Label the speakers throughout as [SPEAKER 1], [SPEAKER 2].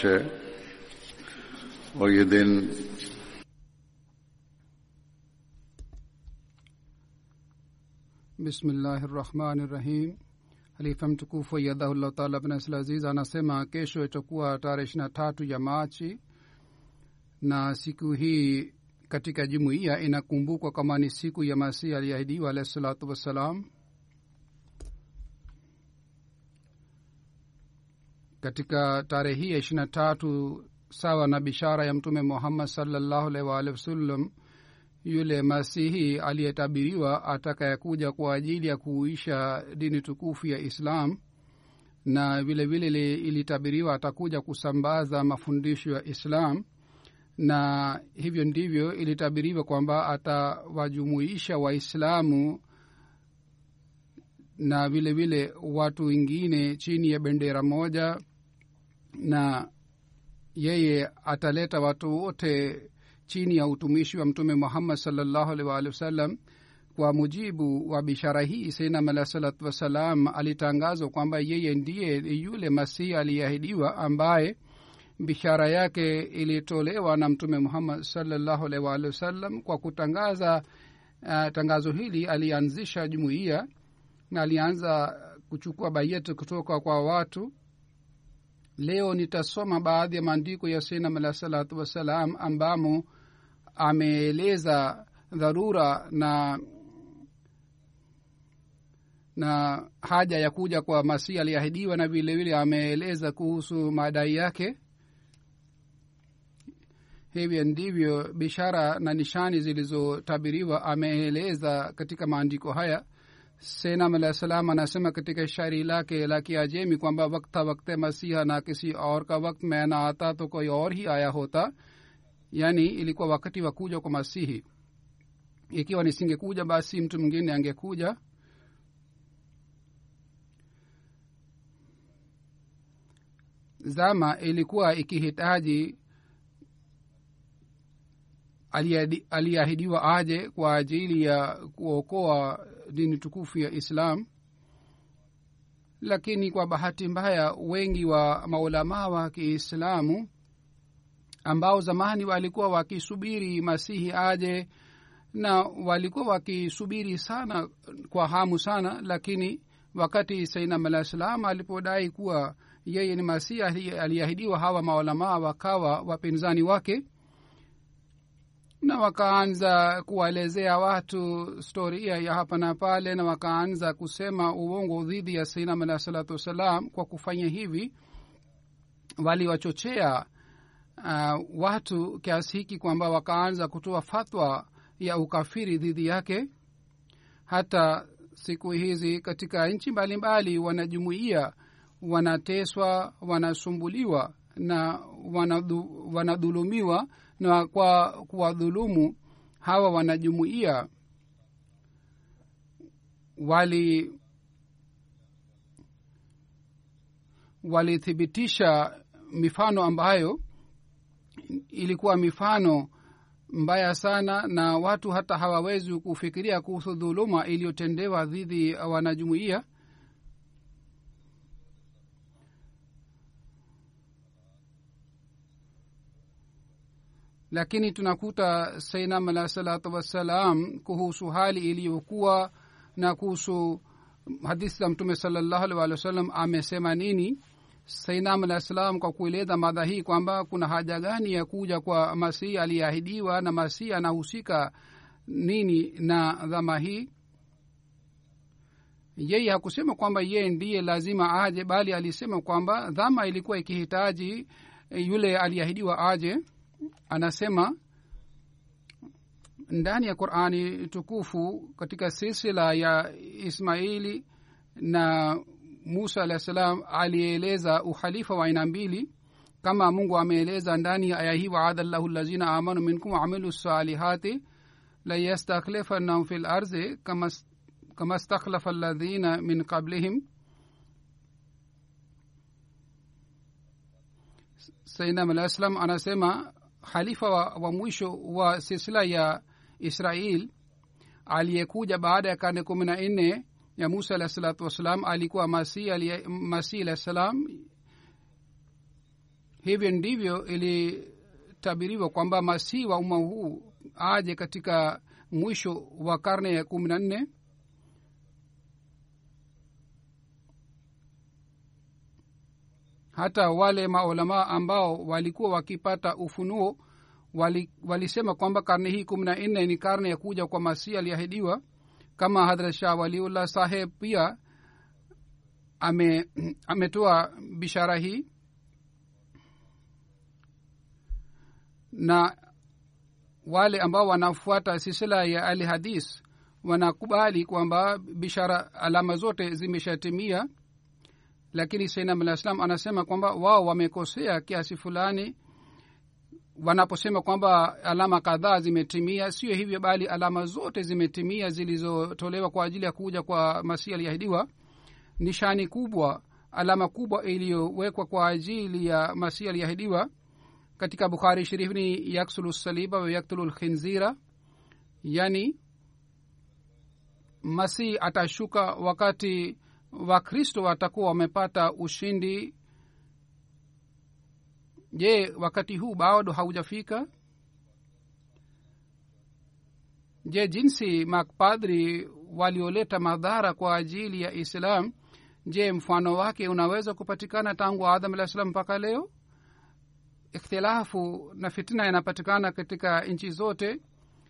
[SPEAKER 1] तेईस मार्च है और ये दिन
[SPEAKER 2] bismillahi rahmani rahim halifa mtukufu yadahullah taala bnasl aziz anasema kesho itakuwa tarehe ishiri na tatu ya machi na siku hii katika jumuiya inakumbukwa kama ni siku ya masihi aliahidiwa alahi salatu wassalam katika tarehe hii ya ishirini na tatu sawa na bishara ya mtume muhammad sallallahu alaihi waalihi wasallam yule masihi aliyetabiriwa atakayekuja kwa ajili ya kuisha dini tukufu ya islam na vilevile vile ilitabiriwa atakuja kusambaza mafundisho ya islam na hivyo ndivyo ilitabiriwa kwamba atawajumuisha waislamu na vilevile vile watu wengine chini ya bendera moja na yeye ataleta watu wote chini ya utumishi wa mtume muhammad salllahu alih waalihi wasallam. Kwa mujibu wa bishara hii seinam alah salatu wassalam alitangazwa kwamba yeye ndiye yule masihi aliyeahidiwa ambaye bishara yake ilitolewa na mtume muhammad salllahu alih waalihi wasallam kwa kutangaza uh, tangazo hili alianzisha jumuiya na alianza kuchukua bayet kutoka kwa watu leo nitasoma baadhi ya maandiko ya sinam alah salatu wassalam ambamo ameeleza dharura na na haja ya kuja kwa masihi aliahidiwa na vilevile ameeleza kuhusu madai yake. Hivyo ndivyo bishara na nishani zilizotabiriwa ameeleza katika maandiko haya Senam alah salam anasema katika shairi lake la Kiajemi kwamba wakta wakte Masiha, na kisi aur ka wakt main na ata to koi aur hi aya hota, yani ilikuwa wakati wa kuja kwa Masihi. Ikiwa nisingekuja basi mtu mwingine angekuja. Zama ilikuwa ikihitaji aliyeahidiwa aje kwa ajili ya kuokoa dini tukufu ya islam. Lakini kwa bahati mbaya wengi wa maulamaa wa kiislamu ambao zamani walikuwa wakisubiri masihi aje na walikuwa wakisubiri sana kwa hamu sana lakini wakati sainam alipodai kuwa yeye ni masihi aliahidiwa hawa maulamaa wakawa wapinzani wake na wakaanza kuwaelezea watu storia ya hapa na pale na wakaanza kusema uongo dhidi ya sainam alah salatu wassalam kwa kufanya hivi. Waliwachochea uh, watu kiasi hiki kwamba wakaanza kutoa fatwa ya ukafiri dhidi yake. Hata siku hizi katika nchi mbalimbali wanajumuia wanateswa wanasumbuliwa na wanadhu, wanadhulumiwa na kwa kuwadhulumu hawa wanajumuia wali walithibitisha mifano ambayo ilikuwa mifano mbaya sana na watu hata hawawezi kufikiria kuhusu dhuluma iliyotendewa dhidi ya lakini tunakuta sainam alah salatu wassalam kuhusu hali iliyokuwa na kuhusu hadithi za mtume salallahu alih walih wa sallam amesema nini? Sainam alah salam kwa kueleza madha hii kwamba kuna haja gani ya kuja kwa masihi aliyeahidiwa na masihi anahusika nini na dhama hii? Yeye hakusema kwamba yeye ndiye lazima aje bali alisema kwamba dhama ilikuwa ikihitaji yule aliahidiwa aje anasema ndani ya qurani tukufu katika silsila ya ismaili na musa alah salam alieleza uhalifa wa aina mbili. Kama mungu ameeleza ndani ya aya hii waada llahu lazina amanu minkum waamilu salihati layastakhlifannahum fi lardi kama, kama stakhlafa ladhina min qablihim. Sainam alah salam anasema halifa wa, wa mwisho wa silsila ya israel aliyekuja baada ya karne kumi na nne ya musa alah salatu wassalam alikuwa masih masih alah salam. Hivyo ndivyo ilitabiriwa kwamba masihi wa umma huu aje katika mwisho wa karne ya kumi na nne hata wale maulamaa ambao walikuwa wakipata ufunuo wali, walisema kwamba karne hii kumi na nne ni karne ya kuja kwa masihi aliahidiwa kama hadrat shah waliullah saheb pia ame ametoa bishara hii. Na wale ambao wanafuata silsila ya ali hadis wanakubali kwamba bishara alama zote zimeshatimia lakini sainam alah anasema kwamba wao wamekosea kiasi fulani wanaposema kwamba alama kadhaa zimetimia. Sio hivyo bali alama zote zimetimia zilizotolewa kwa ajili ya kuja kwa masihi aliahidiwa nishani kubwa alama kubwa iliyowekwa kwa ajili ya masihi aliahidiwa katika bukhari sharif ni yaksulu saliba wa lkhinzira. Yani masihi atashuka wakati wakristo watakuwa wamepata ushindi. Je wakati huu bado haujafika? Je jinsi mapadri walioleta madhara kwa ajili ya islam je mfano wake unaweza kupatikana tangu adam alah salam mpaka leo? Ikhtilafu na fitina yanapatikana katika nchi zote.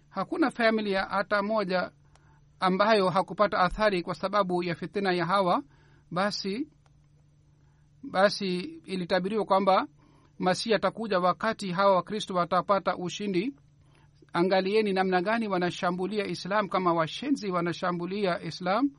[SPEAKER 2] Hakuna familia hata moja ambayo hakupata athari kwa sababu ya fitina ya hawa basi basi ilitabiriwa kwamba masihi atakuja wakati hawa wakristo watapata ushindi. Angalieni namna gani wanashambulia islam kama washenzi wanashambulia islam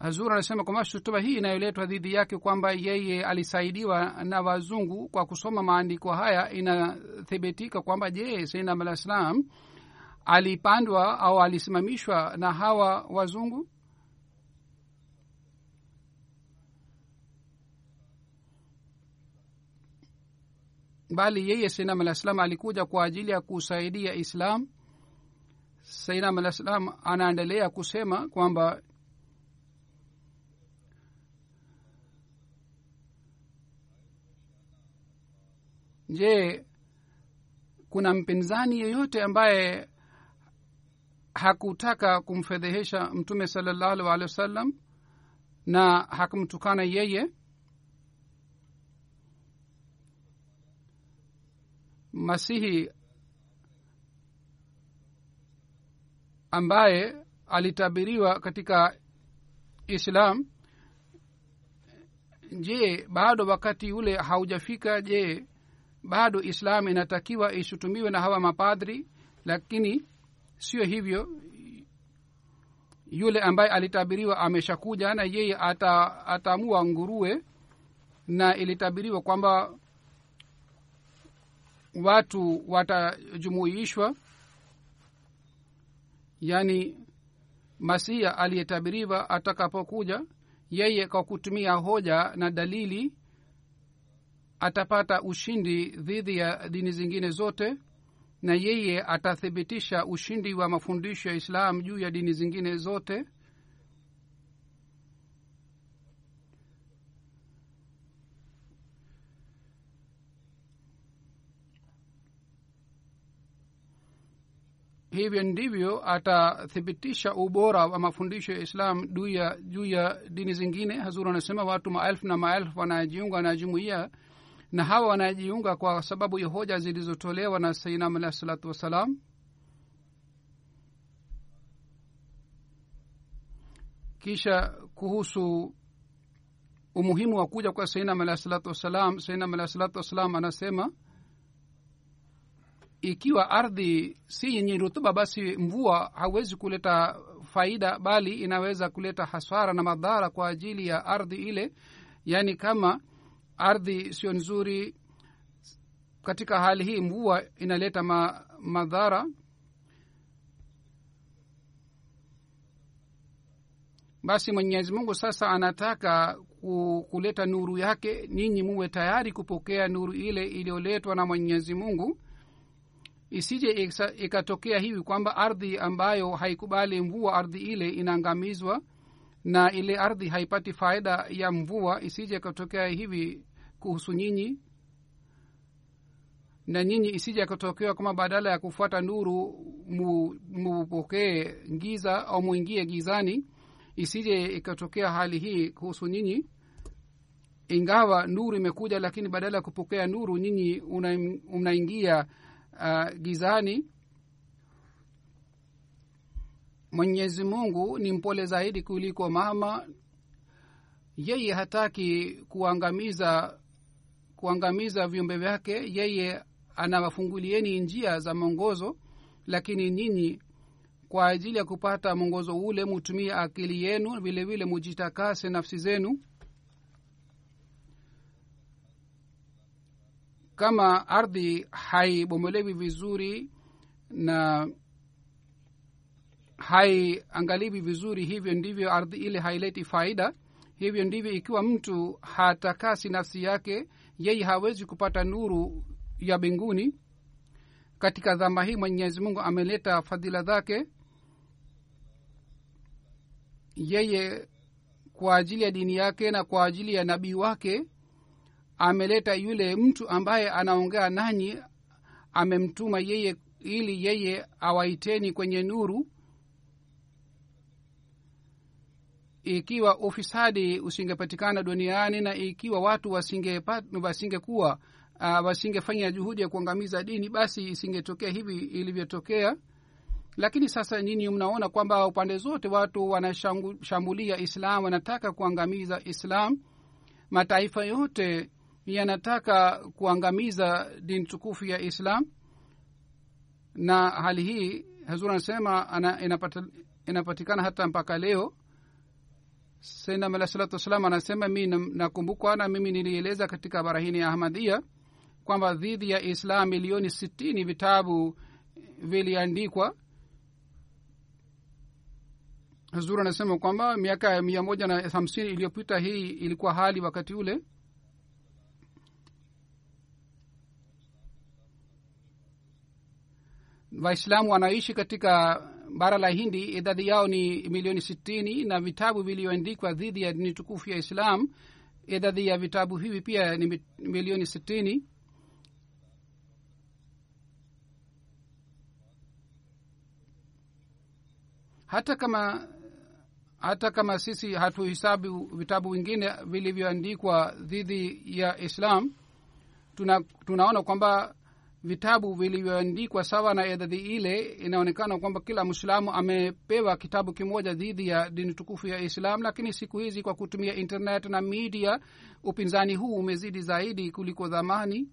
[SPEAKER 2] hazur anasema kwamba shutuba hii inayoletwa dhidi yake kwamba yeye alisaidiwa na wazungu kwa kusoma maandiko haya inathibitika kwamba je sainam alah salam alipandwa au alisimamishwa na hawa wazungu? Bali yeye sainam alah salam alikuja kwa ajili ya kusaidia islam. Sainam alah salam anaendelea kusema kwamba je kuna mpinzani yeyote ambaye hakutaka kumfedhehesha mtume salallahu alehi wa sallam na hakumtukana yeye? Masihi ambaye alitabiriwa katika islam je bado wakati ule haujafika? Je bado islam inatakiwa ishutumiwe na hawa mapadri lakini sio hivyo. Yule ambaye alitabiriwa ameshakuja na yeye ata, ataamua nguruwe na ilitabiriwa kwamba watu watajumuishwa. Yaani masiha aliyetabiriwa atakapokuja yeye kwa kutumia hoja na dalili atapata ushindi dhidi ya dini zingine zote na yeye atathibitisha ushindi wa mafundisho ya islam juu ya dini zingine zote. Hivyo ndivyo atathibitisha ubora wa mafundisho ya islam juu ya dini zingine. Hazur anasema watu maelfu na maelfu wanajiunga na jumuiya na hawa wanajiunga kwa sababu ya hoja zilizotolewa na sainam alahi salatu wassalam. Kisha kuhusu umuhimu wa kuja kwa sainam alahi salatu wassalam sainam alahi salatu wassalam anasema ikiwa ardhi si yenye rutuba basi mvua hawezi kuleta faida bali inaweza kuleta hasara na madhara kwa ajili ya ardhi ile. Yaani kama ardhi sio nzuri. Katika hali hii mvua inaleta ma, madhara. Basi mwenyezi mungu sasa anataka kuleta nuru yake. Ninyi muwe tayari kupokea nuru ile iliyoletwa na mwenyezi mungu. Isije ikatokea hivi kwamba ardhi ambayo haikubali mvua ardhi ile inaangamizwa na ile ardhi haipati faida ya mvua. Isije ikatokea hivi kuhusu nyinyi na nyinyi isije kutokewa kwamba badala ya kufuata nuru mupokee giza au muingie gizani isije ikatokea hali hii kuhusu nyinyi. Ingawa nuru imekuja lakini badala ya kupokea nuru nyinyi unaingia una uh, gizani. Mwenyezi mungu ni mpole zaidi kuliko mama. Yeye hataki kuangamiza kuangamiza viumbe vyake yeye anawafungulieni njia za mwongozo. Lakini nyinyi kwa ajili ya kupata mwongozo ule mutumie akili yenu vile vile mujitakase nafsi zenu. Kama ardhi haibomolewi vizuri na haiangaliwi vizuri hivyo ndivyo ardhi ile haileti faida. Hivyo ndivyo ikiwa mtu hatakasi nafsi yake yeye hawezi kupata nuru ya mbinguni. Katika dhama hii mwenyezi mungu ameleta fadhila zake. Yeye kwa ajili ya dini yake na kwa ajili ya nabii wake ameleta yule mtu ambaye anaongea nanyi amemtuma yeye ili yeye awaiteni kwenye nuru ikiwa ufisadi usingepatikana duniani na ikiwa watu wasingekuwa wasinge uh, wasingefanya juhudi ya kuangamiza dini basi isingetokea hivi ilivyotokea. Lakini sasa nyinyi mnaona kwamba upande zote watu wanashambulia islam wanataka kuangamiza islam. Mataifa yote yanataka kuangamiza dini tukufu ya islam. Na hali hii hazur anasema ana, inapatikana hata mpaka leo sainam alah salatu wassalam anasema mi nakumbukwa na mimi nilieleza katika barahini ya ahmadhia kwamba dhidi ya islam milioni sitini vitabu viliandikwa. Hazur anasema kwamba miaka mia moja na hamsini iliyopita hii ilikuwa hali wakati ule. Waislamu wanaishi katika bara la hindi idadi yao ni milioni sitini na vitabu vilivyoandikwa dhidi ya dini tukufu ya islam. Idadi ya vitabu hivi pia ni milioni sitini. Hata kama hata kama sisi hatuhisabu vitabu vingine vilivyoandikwa dhidi ya islam tuna, tunaona kwamba vitabu vilivyoandikwa sawa na idadi ile inaonekana kwamba kila mwislamu amepewa kitabu kimoja dhidi ya dini tukufu ya islam lakini siku hizi kwa kutumia internet na media upinzani huu umezidi zaidi kuliko dhamani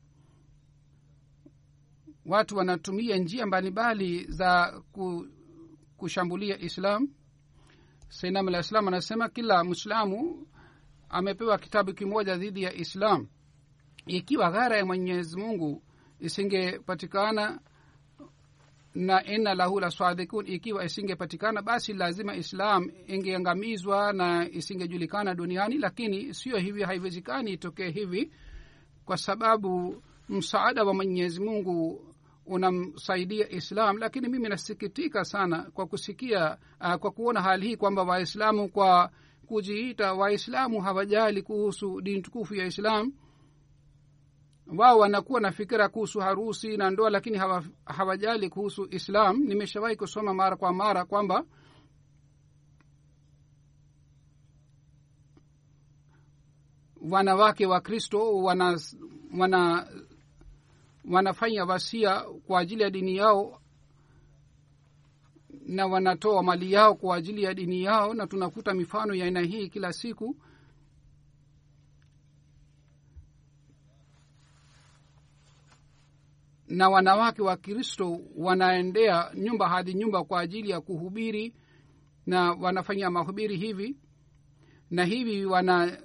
[SPEAKER 2] watu wanatumia njia mbalimbali za kushambulia islam. Sainam la islam anasema kila mwislamu amepewa kitabu kimoja dhidi ya islam. Ikiwa ghara ya mwenyezi mungu isingepatikana na inna lahu la sadikun ikiwa isingepatikana basi lazima islam ingeangamizwa na isingejulikana duniani. Lakini sio hivi haiwezekani itokee hivi kwa sababu msaada wa mwenyezi mungu unamsaidia islam. Lakini mimi nasikitika sana kwa kusikia uh, kwa kuona hali hii kwamba waislamu kwa kujiita waislamu hawajali kuhusu dini tukufu ya islam wao wanakuwa na fikira kuhusu harusi na ndoa lakini hawa, hawajali kuhusu islam. Nimeshawahi kusoma mara kwa mara kwamba wanawake wa kristo wana, wana wanafanya wasia kwa ajili ya dini yao na wanatoa mali yao kwa ajili ya dini yao na tunakuta mifano ya aina hii kila siku na wanawake wa kristo wanaendea nyumba hadi nyumba kwa ajili ya kuhubiri na wanafanya mahubiri hivi. Na hivi wana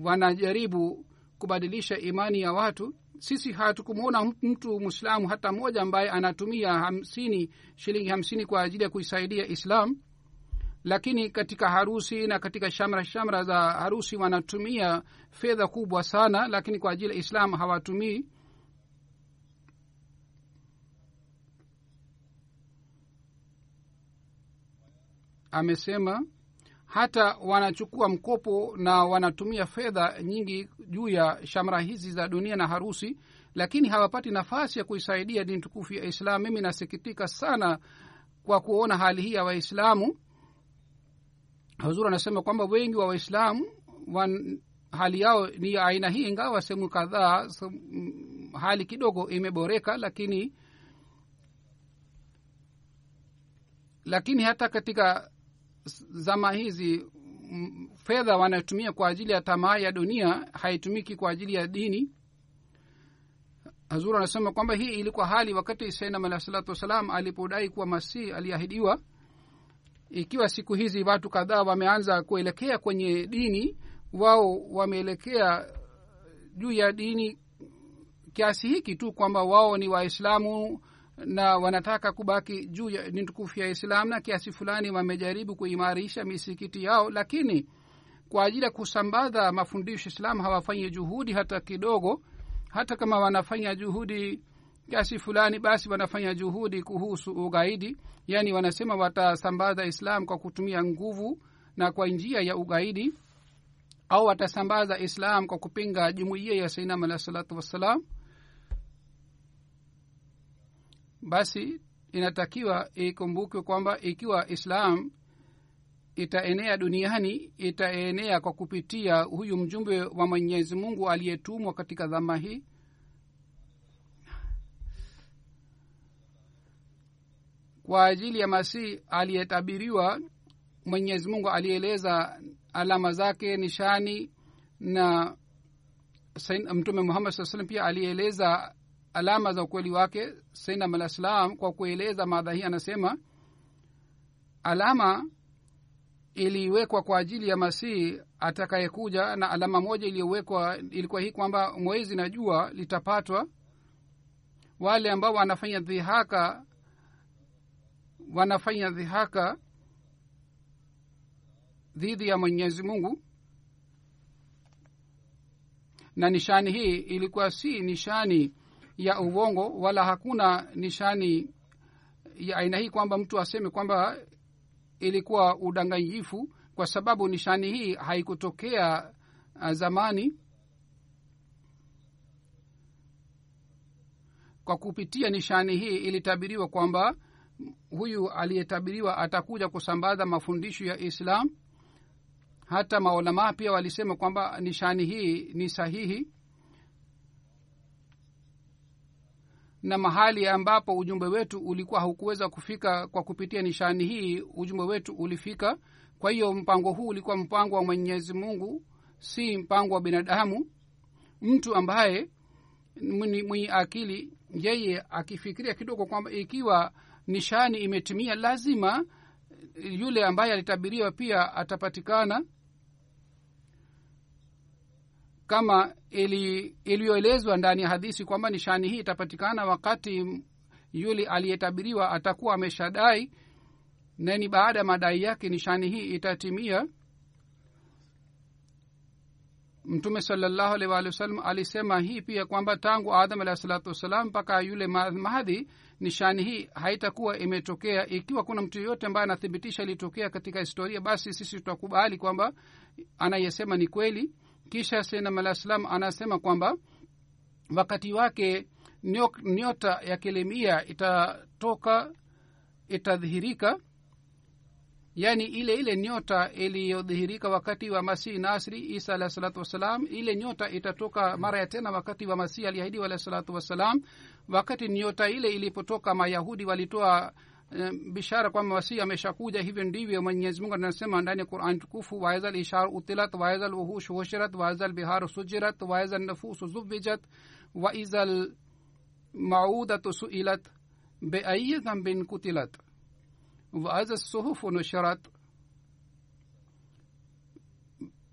[SPEAKER 2] wanajaribu kubadilisha imani ya watu. Sisi hatukumwona mtu mwislamu hata mmoja ambaye anatumia hamsini shilingi hamsini kwa ajili ya kuisaidia islam. Lakini katika harusi na katika shamra shamra za harusi wanatumia fedha kubwa sana lakini kwa ajili ya islam hawatumii amesema hata wanachukua mkopo na wanatumia fedha nyingi juu ya shamra hizi za dunia na harusi lakini hawapati nafasi ya kuisaidia dini tukufu ya islam. Mimi nasikitika sana kwa kuona hali hii ya waislamu. Huzuri anasema kwamba wengi wa waislamu hali yao ni ya aina hii ingawa sehemu kadhaa hali kidogo imeboreka lakini lakini hata katika zama hizi fedha wanatumia kwa ajili ya tamaa ya dunia haitumiki kwa ajili ya dini. Hazur anasema kwamba hii ilikuwa hali wakati sainam alah salatu wassalam alipodai kuwa masihi aliahidiwa. Ikiwa siku hizi watu kadhaa wameanza kuelekea kwenye dini wao wameelekea juu ya dini kiasi hiki tu kwamba wao ni waislamu na wanataka kubaki juu ya tukufu ya islam na kiasi fulani wamejaribu kuimarisha misikiti yao lakini kwa ajili ya kusambaza mafundisho islam hawafanyi juhudi hata kidogo. Hata kama wanafanya juhudi kiasi fulani basi wanafanya juhudi kuhusu ugaidi. Yaani wanasema watasambaza islam kwa kutumia nguvu na kwa njia ya ugaidi au watasambaza islam kwa kupinga jumuiya ya sainam alah salatu wassalam basi inatakiwa ikumbukwe kwamba ikiwa islam itaenea duniani itaenea kwa kupitia huyu mjumbe wa mwenyezi mungu aliyetumwa katika dhama hii. Kwa ajili ya masihi aliyetabiriwa mwenyezi mungu alieleza alama zake nishani na mtume muhammad saa salam pia alieleza alama za ukweli wake. Sainam al islam kwa kueleza madha hii anasema alama iliwekwa kwa ajili ya masihi atakayekuja na alama moja iliyowekwa ilikuwa hii kwamba mwezi na jua litapatwa. Wale ambao wanafanya dhihaka wanafanya dhihaka dhidi ya mwenyezi mungu. Na nishani hii ilikuwa si nishani ya uongo wala hakuna nishani ya aina hii kwamba mtu aseme kwamba ilikuwa udanganyifu kwa sababu nishani hii haikutokea zamani. Kwa kupitia nishani hii ilitabiriwa kwamba huyu aliyetabiriwa atakuja kusambaza mafundisho ya islam. Hata maulamaa pia walisema kwamba nishani hii ni sahihi na mahali ambapo ujumbe wetu ulikuwa haukuweza kufika kwa kupitia nishani hii ujumbe wetu ulifika. Kwa hiyo mpango huu ulikuwa mpango wa mwenyezi mungu si mpango wa binadamu. Mtu ambaye mwenye akili yeye akifikiria kidogo kwamba ikiwa nishani imetimia lazima yule ambaye alitabiriwa pia atapatikana kama iliyoelezwa ndani ya hadisi kwamba nishani hii itapatikana wakati yule aliyetabiriwa atakuwa ameshadai nani baada ya madai yake nishani hii itatimia. Mtume salallahu alaihi waalihi wasallam alisema hii pia kwamba tangu adam alahi salatu wassalam mpaka yule mahadhi nishani hii haitakuwa imetokea. Ikiwa kuna mtu yeyote ambaye anathibitisha ilitokea katika historia basi sisi tutakubali kwamba anayesema ni kweli kisha senam alah anasema kwamba wakati wake nyota ya kelemia itatoka itadhihirika. Yaani ile ile nyota iliyodhihirika wakati wa masihi nasri isa alahi salatu wassalam ile nyota itatoka mara ya tena wakati wa masihi aliahidiwa alahi salatu wassalam. Wakati nyota ile ilipotoka mayahudi walitoa bishara kwamba masihi ameshakuja hivyo ndivyo mwenyezi mungu anasema ndani ya quran tukufu waizal ishar utilat waizal wuhush hushirat waizal biharu sujirat waizal nafusu zuwijat waizal maudatu suilat beayi dhambin kutilat waaza suhufu nushirat.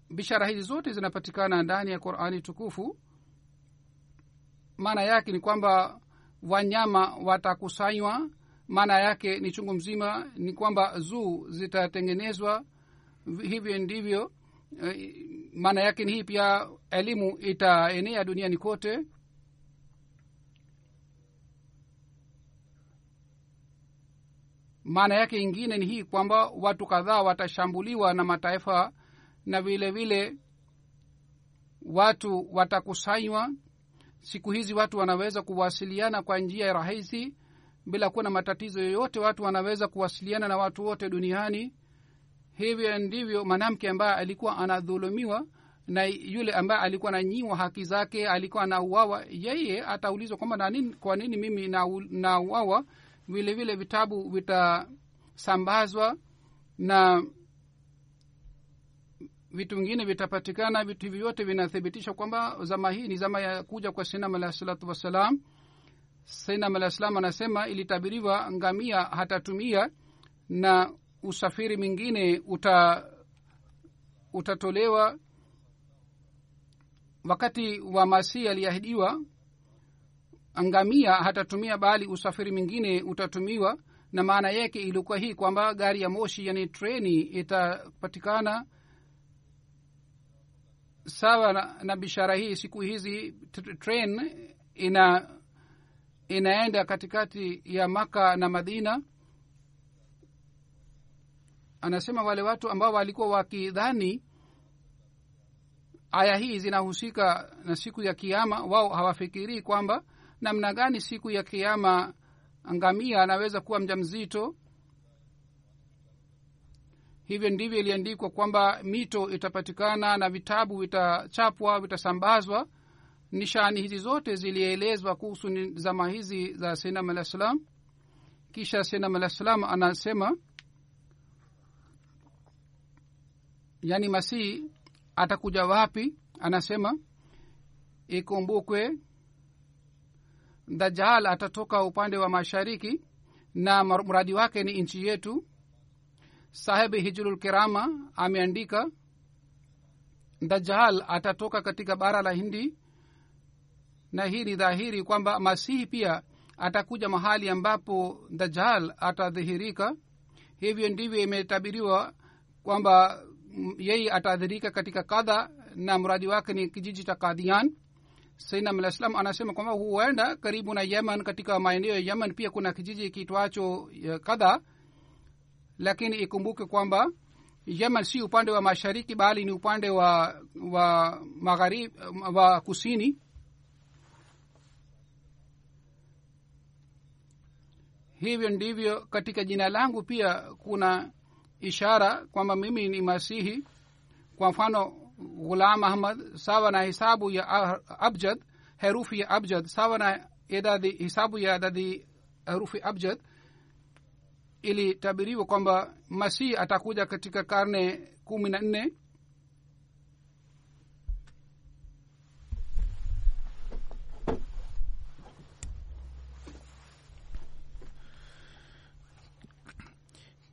[SPEAKER 2] Bishara hizi zote zinapatikana ndani ya qurani tukufu. Maana yake ni kwamba wanyama watakusanywa maana yake ni chungu mzima ni kwamba zuu zitatengenezwa. Hivyo ndivyo maana yake ni hii pia elimu itaenea duniani kote. Maana yake ingine ni hii kwamba watu kadhaa watashambuliwa na mataifa na vile vile watu watakusanywa. Siku hizi watu wanaweza kuwasiliana kwa njia ya rahisi bila kuwa na matatizo yoyote watu wanaweza kuwasiliana na watu wote duniani. Hivyo ndivyo mwanamke ambaye alikuwa anadhulumiwa na yule ambaye alikuwa ananyiwa haki zake alikuwa anauawa yeye ataulizwa kwamba na kwa nini mimi nauawa? Na vitabu vitasambazwa na vitu vingine vitapatikana. Vitu hivi vyote vinathibitisha kwamba zama hii ni zama ya kuja kwa sinam alahi salatu wassalam sinam alah salam anasema ilitabiriwa ngamia hatatumia na usafiri mwingine uta utatolewa. Wakati wa masii aliahidiwa ngamia hatatumia bali usafiri mwingine utatumiwa. Na maana yake ilikuwa hii kwamba gari ya moshi yani treni itapatikana sawa na, na bishara hii siku hizi train ina inaenda katikati ya maka na madina. Anasema wale watu ambao walikuwa wakidhani aya hii zinahusika na siku ya kiama wao hawafikirii kwamba namna gani siku ya kiama ngamia anaweza kuwa mja mzito hivyo ndivyo iliandikwa kwamba mito itapatikana na vitabu vitachapwa vitasambazwa nishani hizi zote zilielezwa kuhusu zama hizi za sinam alah salam. Kisha sinam alah salam anasema yaani masihi atakuja wapi? Anasema ikumbukwe dajal atatoka upande wa mashariki na mradi wake ni nchi yetu. Sahibi hijrul kirama ameandika dajal atatoka katika bara la hindi na hii ni dhahiri kwamba masihi pia atakuja mahali ambapo dajal atadhihirika. Hivyo ndivyo imetabiriwa kwamba yeye atadhihirika katika kadha na mradi wake ni kijiji cha kadhian sainam anasema kwamba huenda karibu na yemen katika maeneo ya yemen pia kuna kijiji kitwacho kadha lakini ikumbuke kwamba yemen si upande wa mashariki bali ni upande wa wa magharibi wa kusini hivyo ndivyo katika jina langu pia kuna ishara kwamba mimi ni masihi. Kwa mfano ghulam ahmad sawa na hisabu ya abjad herufi ya abjad sawa na idadi hisabu ya idadi herufi abjad ilitabiriwa kwamba masihi atakuja katika karne kumi na nne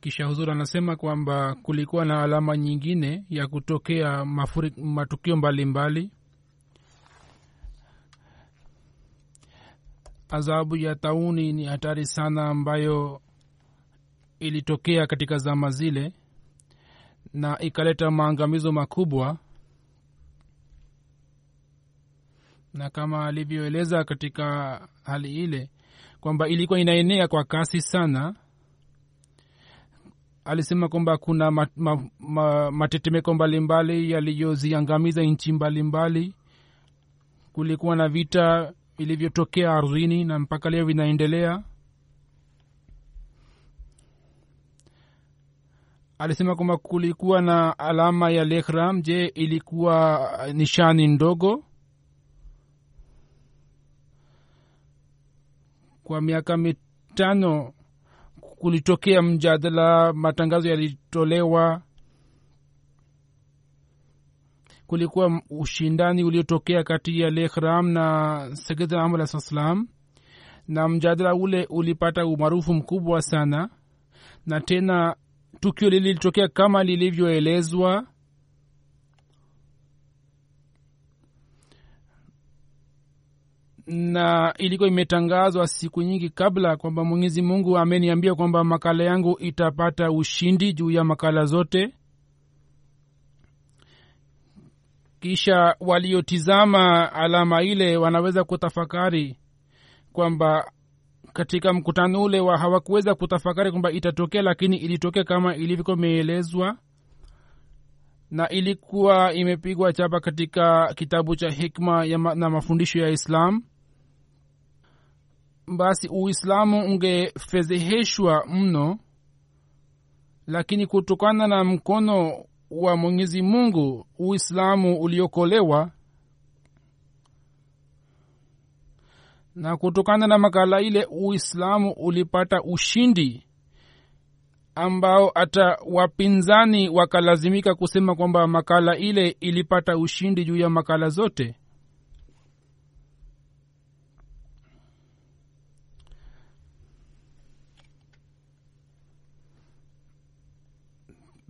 [SPEAKER 3] kisha huzuri anasema kwamba kulikuwa na alama nyingine ya kutokea mafuri, matukio mbalimbali mbali. adhabu ya tauni ni hatari sana ambayo ilitokea katika zama zile na ikaleta maangamizo makubwa na kama alivyoeleza katika hali ile kwamba ilikuwa inaenea kwa kasi sana alisema kwamba kuna ma, ma, ma, matetemeko mbalimbali yaliyoziangamiza nchi mbalimbali. Kulikuwa na vita vilivyotokea ardhini na mpaka leo vinaendelea. Alisema kwamba kulikuwa na alama ya lehram je ilikuwa nishani ndogo? Kwa miaka mitano kulitokea mjadala matangazo yalitolewa. Kulikuwa ushindani uliotokea kati ya lekhram na segedna am alah salam na mjadala ule ulipata umaarufu mkubwa sana. Na tena tukio lili litokea kama lilivyoelezwa na ilikuwa imetangazwa siku nyingi kabla kwamba mwenyezi mungu ameniambia kwamba makala yangu itapata ushindi juu ya makala zote. Kisha waliotizama alama ile wanaweza kutafakari kwamba katika mkutano ule wa hawakuweza kutafakari kwamba itatokea lakini ilitokea kama ilivyokuwa imeelezwa na ilikuwa imepigwa chapa katika kitabu cha hikma ma, na mafundisho ya islam basi uislamu ungefedheheshwa mno lakini kutokana na mkono wa mwenyezi mungu uislamu uliokolewa na kutokana na makala ile uislamu ulipata ushindi ambao hata wapinzani wakalazimika kusema kwamba makala ile ilipata ushindi juu ya makala zote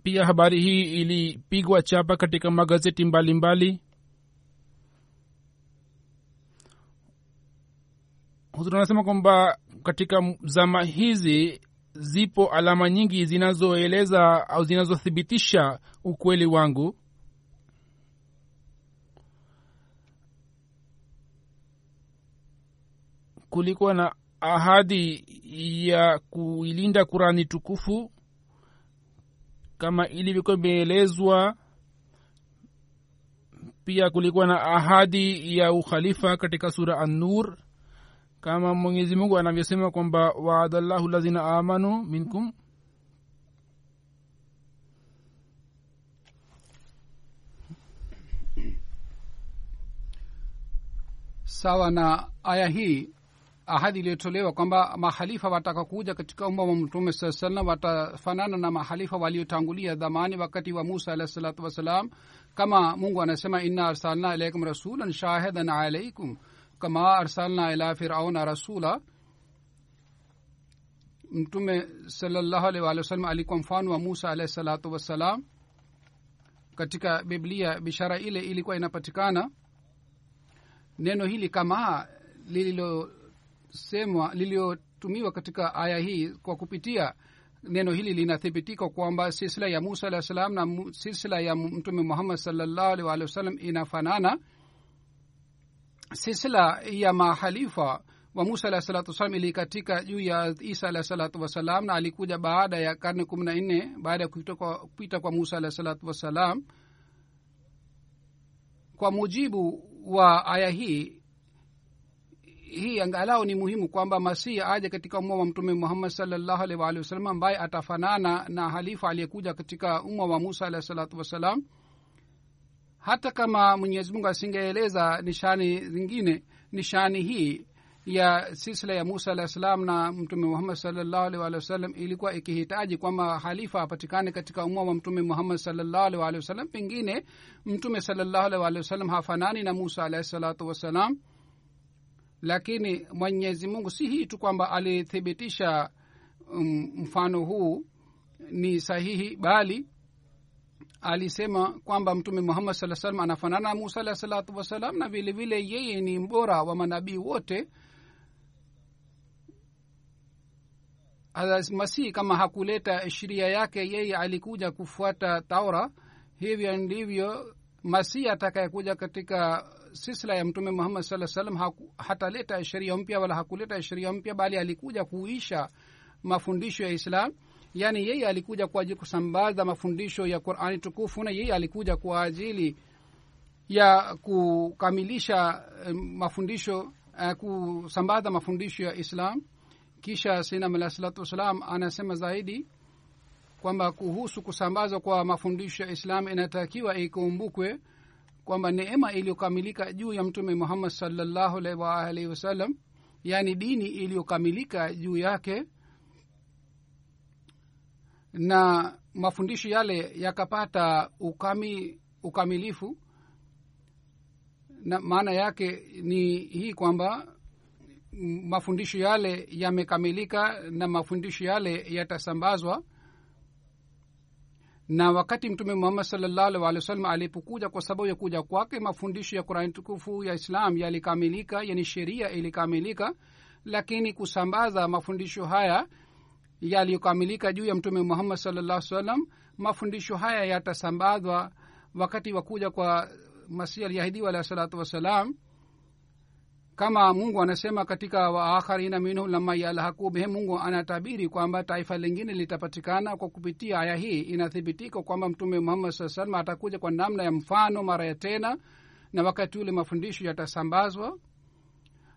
[SPEAKER 3] pia habari hii ilipigwa chapa katika magazeti mbalimbali. Huzuri anasema kwamba katika zama hizi zipo alama nyingi zinazoeleza au zinazothibitisha ukweli wangu. Kulikuwa na ahadi ya kuilinda kurani tukufu kama ilivyokuwa imeelezwa pia kulikuwa na ahadi ya ukhalifa katika sura an-nur. Kama mwenyezi mungu anavyosema kwamba waadallahu lazina amanu minkum.
[SPEAKER 2] Sawa na aya hii ahadi iliyotolewa kwamba mahalifa watakakuja katika umma wa mtume saa salam watafanana na mahalifa waliotangulia dhamani wakati wa musa alahi salatu wassalam kama mungu anasema inna arsalna ilaikum rasulan shahidan alaikum kama arsalna ila firauna rasula. Mtume salallahu alikuwa mfano wa musa alahi salatu wassalam. Katika biblia bishara ile ilikuwa inapatikana. Neno hili kama lililosemwa lililotumiwa katika aya hii kwa kupitia neno hili linathibitika kwamba silsila ya musa alah salam na silsila ya mtume muhammad salllahu alih walih wasallam inafanana. Silsila ya mahalifa wa musa alah salatu wassalam ilikatika juu ya isa alah salatu wassalam na alikuja baada ya karne kumi na nne baada ya kupita kwa musa alah salatu wassalam. Kwa mujibu wa aya hii hii angalau ni muhimu kwamba masihi aje katika umma wa mtume muhammad salllahu alih waalihi wasallam ambaye atafanana na halifa aliyekuja katika umma wa musa alahi salatu wassalam. Hata kama mwenyezi mungu asingeeleza nishani zingine nishani hii ya silsila ya musa alah salam na mtume muhammad salllahu alih waalihi wasallam ilikuwa ikihitaji kwamba halifa apatikane katika umma wa mtume muhammad salllahu alih waalihi wasallam. Pengine mtume salllahu alih waalihi wasallam hafanani na musa alahi salatu wassalam lakini mwenyezi mungu si hii tu kwamba alithibitisha um, mfano huu ni sahihi bali alisema kwamba mtume muhammad saa salam anafanana na musa alah salatu wassalam na vile vile yeye ni mbora wa manabii wote. Masihi kama hakuleta sheria yake yeye alikuja kufuata taura. Hivyo ndivyo masihi atakayekuja katika sisla ya mtume muhammad saa salam hataleta sheria mpya wala hakuleta sheria mpya bali alikuja kuisha mafundisho ya islam. Yani yeye alikuja kwa ajili kusambaza mafundisho ya qurani tukufu na yeye alikuja kwa ajili ya kukamilisha mafundisho uh, kusambaza mafundisho ya islam. Kisha Sayyidina alah salatu wassalam anasema zaidi kwamba kuhusu kusambazwa kwa mafundisho ya islam inatakiwa ikumbukwe kwamba neema iliyokamilika juu ya mtume muhammad salllahu alaihi waalihi wasallam yaani dini iliyokamilika juu yake na mafundisho yale yakapata ukami, ukamilifu na maana yake ni hii kwamba mafundisho yale yamekamilika na mafundisho yale yatasambazwa na wakati mtume muhammad salllahu alih wa wasallam alipokuja kwa sababu ya kuja kwake mafundisho ya qurani tukufu ya islam yalikamilika yani sheria ilikamilika lakini kusambaza mafundisho haya yaliyokamilika juu ya mtume muhammad salllah salam mafundisho haya yatasambazwa wakati wa kuja kwa masih alyahidiwa alahi salatu wassalam kama mungu anasema katika waakharina minhum lama yalhaku bihim mungu anatabiri kwamba taifa lingine litapatikana kwa kupitia aya hii. Inathibitika kwamba mtume muhammad saa salam atakuja kwa namna ya mfano mara ya tena na wakati ule mafundisho yatasambazwa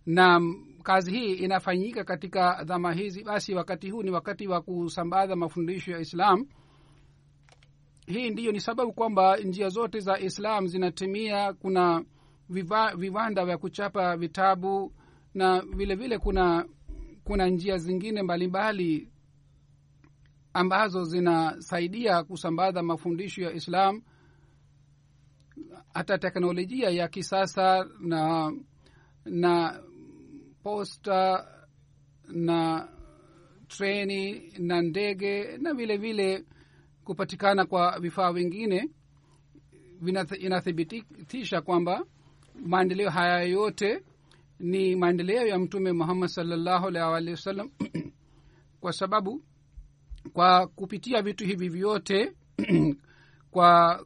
[SPEAKER 2] na kazi hii inafanyika katika dhama hizi. Basi wakati huu ni wakati wa kusambaza mafundisho ya islam. Hii ndiyo ni sababu kwamba njia zote za islam zinatimia. Kuna viwanda vya kuchapa vitabu na vile vile kuna kuna njia zingine mbalimbali ambazo zinasaidia kusambaza mafundisho ya islam hata teknolojia ya kisasa na na posta na treni na ndege na vile vile kupatikana kwa vifaa vingine inathibitisha kwamba maendeleo haya yote ni maendeleo ya mtume muhammad salllahu alaihi wasallam kwa sababu kwa kupitia vitu hivi vyote kwa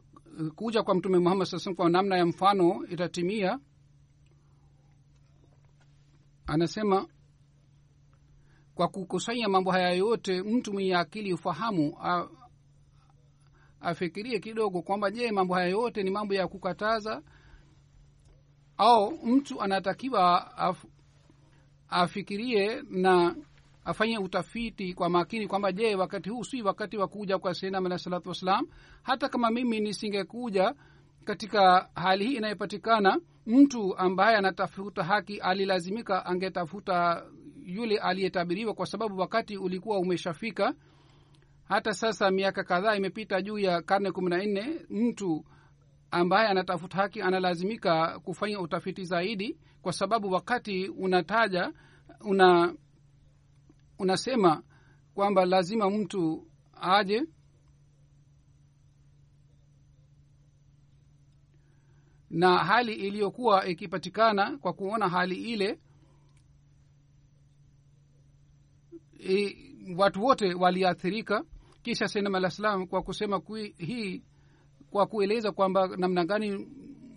[SPEAKER 2] kuja kwa mtume muhammad saa kwa namna ya mfano itatimia. Anasema kwa kukusanya mambo haya yote mtu mwenye akili ufahamu afikirie kidogo kwamba je mambo haya yote ni mambo ya kukataza au mtu anatakiwa af, afikirie na afanye utafiti kwa makini kwamba je wakati huu si wakati wa kuja kwa senam alah salatu wassalam. Hata kama mimi nisingekuja katika hali hii inayopatikana mtu ambaye anatafuta haki alilazimika angetafuta yule aliyetabiriwa kwa sababu wakati ulikuwa umeshafika. Hata sasa miaka kadhaa imepita juu ya karne kumi na nne mtu ambaye anatafuta haki analazimika kufanya utafiti zaidi kwa sababu wakati unataja una unasema kwamba lazima mtu aje na hali iliyokuwa ikipatikana kwa kuona hali ile e, watu wote waliathirika. Kisha senam alah salam kwa kusema kui, hii kwa kueleza kwamba namna gani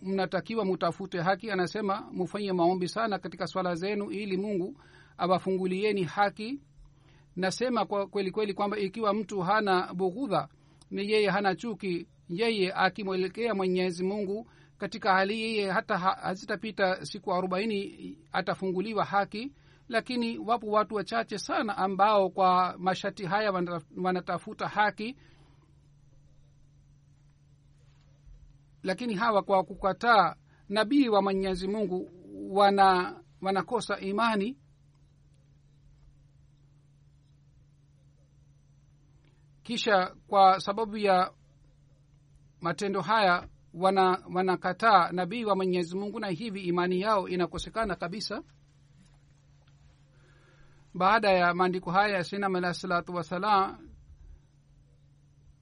[SPEAKER 2] mnatakiwa mutafute haki anasema mufanye maombi sana katika swala zenu ili mungu awafungulieni haki. Nasema kwa kweli kweli kwamba ikiwa mtu hana bughudha ni yeye hana chuki yeye akimwelekea mwenyezi mungu katika hali yeye hata hazitapita siku arobaini atafunguliwa haki. Lakini wapo watu wachache sana ambao kwa mashati haya wanatafuta haki lakini hawa kwa kukataa nabii wa mwenyezi mungu wana wanakosa imani. Kisha kwa sababu ya matendo haya wana wanakataa nabii wa mwenyezi mungu na hivi imani yao inakosekana kabisa. Baada ya maandiko haya ya sinam alahi salatu wassalam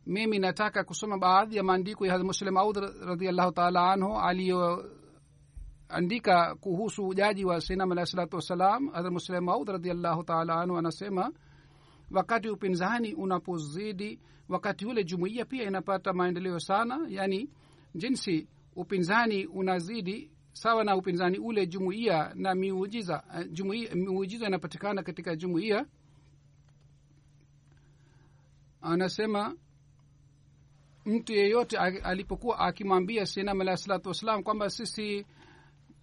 [SPEAKER 2] mimi nataka kusoma baadhi ya maandiko ya muslim aud radiallahu taala anhu aliyoandika kuhusu ujaji wa sinam alah salatu wassalam. Hadrat muslim aud radiallahu taala anhu anasema wakati upinzani unapozidi wakati ule jumuiya pia inapata maendeleo sana. Yani jinsi upinzani unazidi sawa na upinzani ule jumuiya na miujiza jumuiya miujiza inapatikana katika jumuiya. Anasema mtu yeyote alipokuwa akimwambia sinam alah salatu wassalam kwamba sisi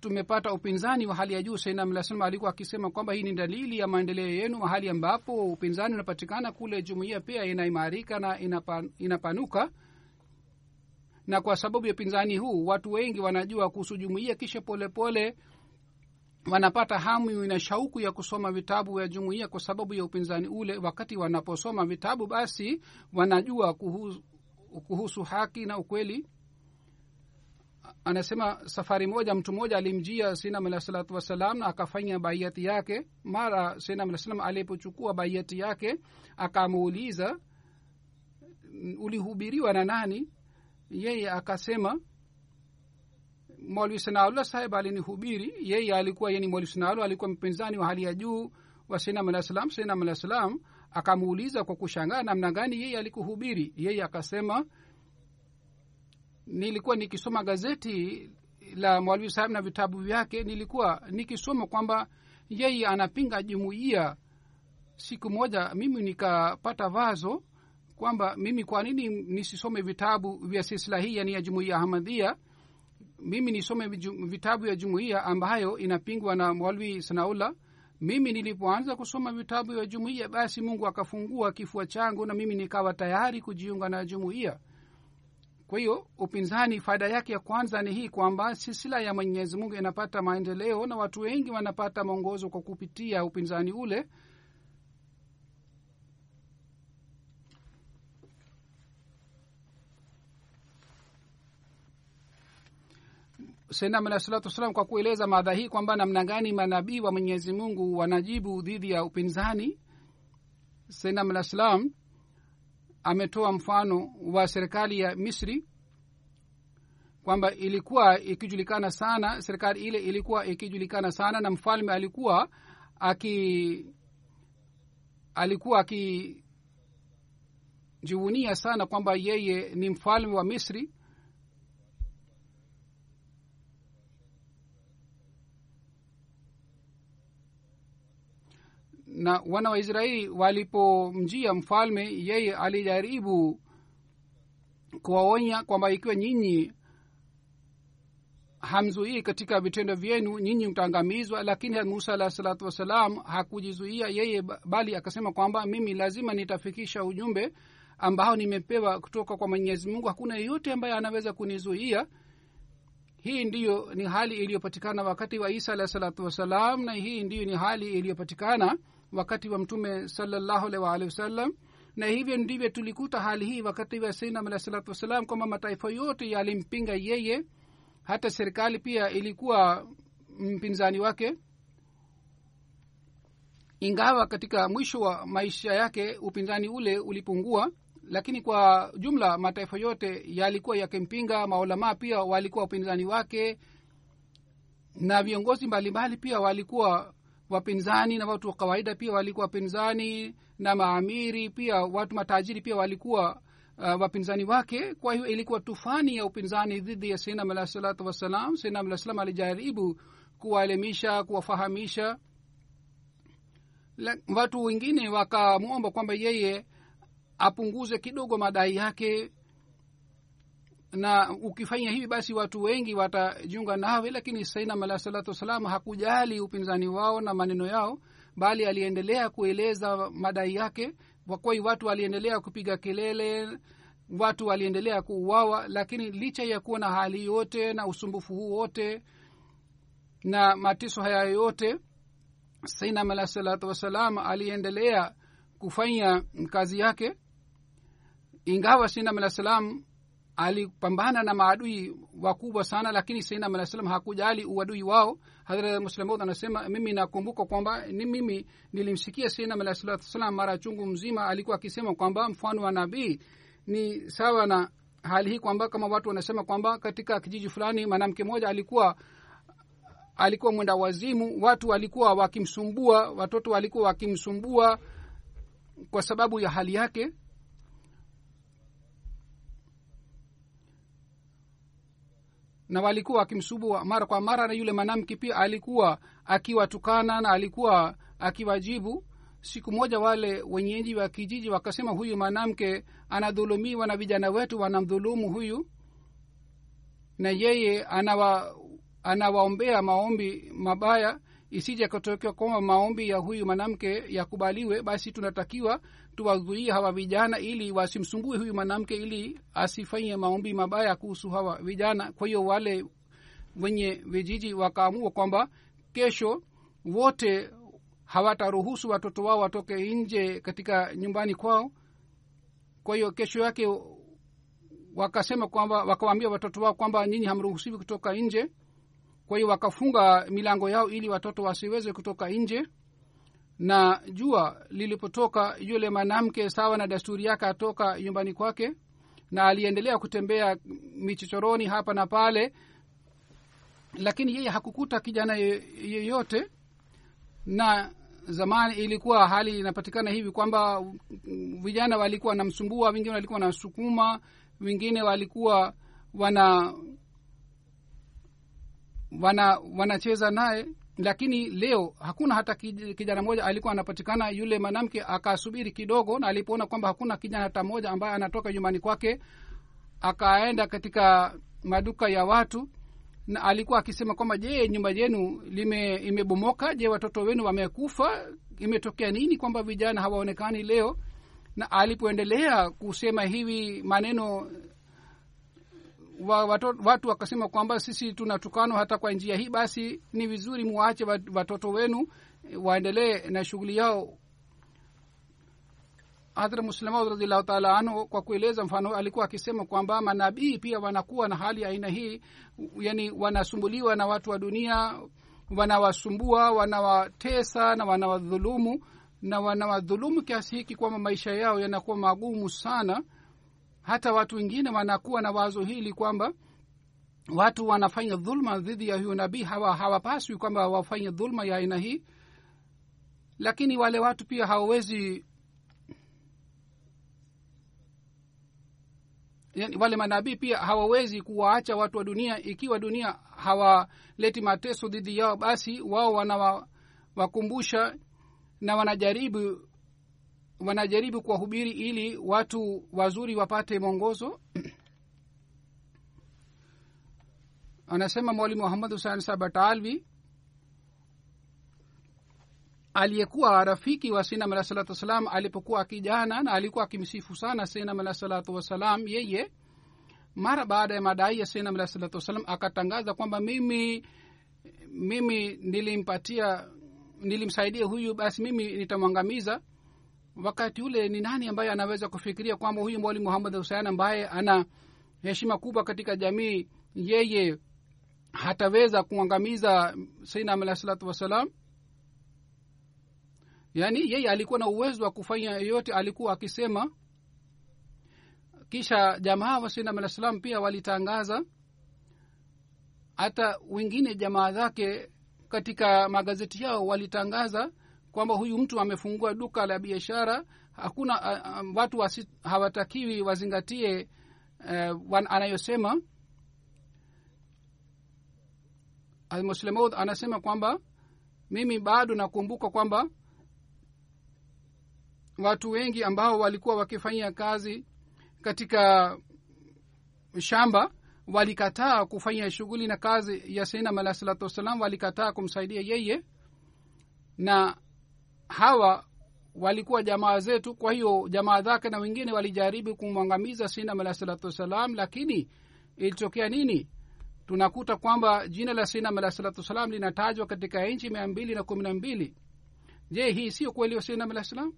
[SPEAKER 2] tumepata upinzani wa hali ya juu sainam alah salam alikuwa akisema kwamba hii ni dalili ya maendeleo yenu mahali ambapo upinzani unapatikana kule jumuiya pia inaimarika na inapan, inapanuka. Na kwa sababu ya upinzani huu watu wengi wanajua kuhusu jumuiya kisha polepole pole, wanapata hamu na shauku ya kusoma vitabu vya jumuiya kwa sababu ya upinzani ule. Wakati wanaposoma vitabu basi wanajua kuhusu, kuhusu haki na ukweli anasema safari moja mtu mmoja alimjia sinam alah salatu wassalam na akafanya baiyati yake. Mara sinam alah salam alipochukua baiyati yake akamuuliza ulihubiriwa na nani? Yeye akasema mwalwi sanaullah sahib alinihubiri. Yeye alikuwa yani mwalwi sanaullah alikuwa mpinzani wa hali ya juu wa sinam alah salam sinam alah salam akamuuliza kwa kushangaa namna gani yeye alikuhubiri. Yeye akasema nilikuwa nikisoma gazeti la mwalimu sahib na vitabu vyake. Nilikuwa nikisoma kwamba yeye anapinga jumuiya. Siku moja mimi nikapata vazo kwamba mimi kwa nini nisisome vitabu vya silsila hii yani ya jumuiya ahmadhia mimi nisome vitabu ya jumuiya ambayo inapingwa na mwalwi sanaullah mimi nilipoanza kusoma vitabu vya jumuiya basi mungu akafungua kifua changu na mimi nikawa tayari kujiunga na jumuiya. Kwa hiyo upinzani faida yake ya kwanza ni hii kwamba silsila ya mwenyezi mungu inapata maendeleo na watu wengi wanapata mwongozo kwa kupitia upinzani ule senam alah salatu wassalam kwa kueleza madha hii kwamba namna gani manabii wa mwenyezi mungu wanajibu dhidi ya upinzani. Senam alah salam ametoa mfano wa serikali ya misri kwamba ilikuwa ikijulikana sana serikali ile ilikuwa ikijulikana sana na mfalme alikuwa aki alikuwa akijivunia sana kwamba yeye ni mfalme wa misri na wana wa israeli walipomjia mfalme yeye alijaribu kuwaonya kwamba ikiwa nyinyi hamzuii katika vitendo vyenu nyinyi mtaangamizwa lakini musa alah salatu wassalam hakujizuia yeye bali akasema kwamba mimi lazima nitafikisha ujumbe ambao nimepewa kutoka kwa mwenyezi mungu. Hakuna yeyote ambaye anaweza kunizuia. Hii ndiyo ni hali iliyopatikana wakati wa isa alah salatu wassalam na hii ndiyo ni hali iliyopatikana wakati wa mtume salallahu alaihi waalihi wasallam na hivyo ndivyo tulikuta hali hii wakati wa sainam alahi salatu wassalam kwamba mataifa yote yalimpinga yeye. Hata serikali pia ilikuwa mpinzani wake. Ingawa katika mwisho wa maisha yake upinzani ule ulipungua lakini kwa jumla mataifa yote yalikuwa yakimpinga. Maulamaa pia walikuwa upinzani wake. Na viongozi mbalimbali pia walikuwa wapinzani na watu wa kawaida pia walikuwa wapinzani na maamiri pia watu matajiri pia walikuwa uh, wapinzani wake. Kwa hiyo ilikuwa tufani ya upinzani dhidi ya sinam alah salatu wassalam. Sinam alah salam alijaribu kuwaelimisha kuwafahamisha. Watu wengine wakamwomba kwamba yeye apunguze kidogo madai yake na ukifanya hivi basi watu wengi watajiunga nawe lakini sainam alah salatu wassalam hakujali upinzani wao na maneno yao bali aliendelea kueleza madai yake. Kwa watu waliendelea kupiga kelele watu waliendelea kuuawa lakini licha ya kuwa na hali yote na usumbufu huu wote na mateso haya yote sainam alah salatu wassalam aliendelea kufanya kazi yake. Ingawa sainam alah salam alipambana na maadui wakubwa sana lakini sainam alah salam hakujali uadui wao. Hadrat anasema mimi nakumbuka kwamba ni mimi nilimsikia sainam alah salatu wassalam mara chungu mzima alikuwa akisema kwamba mfano wa nabii ni sawa na hali hii kwamba kama watu wanasema kwamba katika kijiji fulani mwanamke mmoja alikuwa alikuwa mwenda wazimu watu walikuwa wakimsumbua watoto walikuwa wakimsumbua kwa sababu ya hali yake na walikuwa wakimsubua mara kwa mara na yule mwanamke pia alikuwa akiwatukana na alikuwa akiwajibu. Siku moja wale wenyeji wa kijiji wakasema huyu mwanamke anadhulumiwa na vijana wetu wanamdhulumu huyu. Na yeye anawa anawaombea maombi mabaya isije kutokea kwamba maombi ya huyu mwanamke yakubaliwe basi tunatakiwa tuwazuie hawa vijana ili wasimsumbue huyu mwanamke ili asifanye maombi mabaya kuhusu hawa vijana. Kwa hiyo wale wenye vijiji wakaamua kwamba kesho wote hawataruhusu watoto wao watoke nje katika nyumbani kwao. Kwa hiyo kesho yake wakasema kwamba wakawaambia watoto wao kwamba nyinyi hamruhusiwi kutoka nje kwa hiyo wakafunga milango yao ili watoto wasiweze kutoka nje. Na jua lilipotoka yule mwanamke sawa na dasturi yake atoka nyumbani kwake na aliendelea kutembea michochoroni hapa na pale. Lakini yeye hakukuta kijana yeyote. Na zamani ilikuwa hali inapatikana hivi kwamba vijana walikuwa wanamsumbua wengine walikuwa wanasukuma wengine walikuwa wana wana wanacheza naye lakini leo hakuna hata kijana mmoja alikuwa anapatikana. Yule mwanamke akasubiri kidogo na alipoona kwamba hakuna kijana hata mmoja ambaye anatoka nyumbani kwake akaenda katika maduka ya watu na alikuwa akisema kwamba je nyumba yenu imebomoka? Je watoto wenu wamekufa? Imetokea nini kwamba vijana hawaonekani leo? Na alipoendelea kusema hivi maneno wa, watu, watu wakasema kwamba sisi tunatukanwa hata kwa njia hii basi ni vizuri muwache watoto wenu waendelee na shughuli yao. Hadhra muslima radiallahu taala anhu kwa kueleza mfano alikuwa akisema kwamba manabii pia wanakuwa na hali aina hii yani wanasumbuliwa na watu wa dunia wanawasumbua wanawatesa na wanawadhulumu na wanawadhulumu kiasi hiki kwamba maisha yao yanakuwa magumu sana hata watu wengine wanakuwa na wazo hili kwamba watu wanafanya dhulma dhidi ya huyo nabii hawa hawapaswi kwamba wafanye dhulma ya aina hii. Lakini wale watu pia hawawezi yani wale manabii pia hawawezi kuwaacha watu wa dunia. Ikiwa dunia hawaleti mateso dhidi yao basi wao wanawakumbusha na wanajaribu wanajaribu kuwahubiri ili watu wazuri wapate mwongozo? Anasema mwalimu muhammad husan sabatalvi aliyekuwa rafiki wa sinam alah salatu wassalam alipokuwa kijana na alikuwa akimsifu sana sinam alah salatu wassalam yeye mara baada ya madai ya sinam alah salatu wassalam akatangaza kwamba mimi mimi nilimpatia nilimsaidia huyu basi mimi nitamwangamiza wakati ule ni nani ambaye anaweza kufikiria kwamba huyu mwalimu muhammad husein ambaye ana heshima kubwa katika jamii yeye hataweza kuangamiza sainam alah salatu wassalam? Yaani yeye alikuwa na uwezo wa kufanya yoyote alikuwa akisema. Kisha jamaa wa sainam alah salam pia walitangaza. Hata wengine jamaa zake katika magazeti yao walitangaza kwamba huyu mtu amefungua duka la biashara hakuna uh, watu wasi, hawatakiwi wazingatie uh, anayosema. Almuslemud anasema kwamba mimi bado nakumbuka kwamba watu wengi ambao walikuwa wakifanyia kazi katika shamba walikataa kufanya shughuli na kazi ya sainam alah salatu wassalam walikataa kumsaidia yeye na hawa walikuwa jamaa zetu kwa hiyo jamaa zake na wengine walijaribu kumwangamiza sinam alah salatu wassalam lakini ilitokea nini? Tunakuta kwamba jina la sinam alah salatu wassalam linatajwa katika nchi mia mbili na kumi na mbili. Je hii sio kweli wa sinam alah salam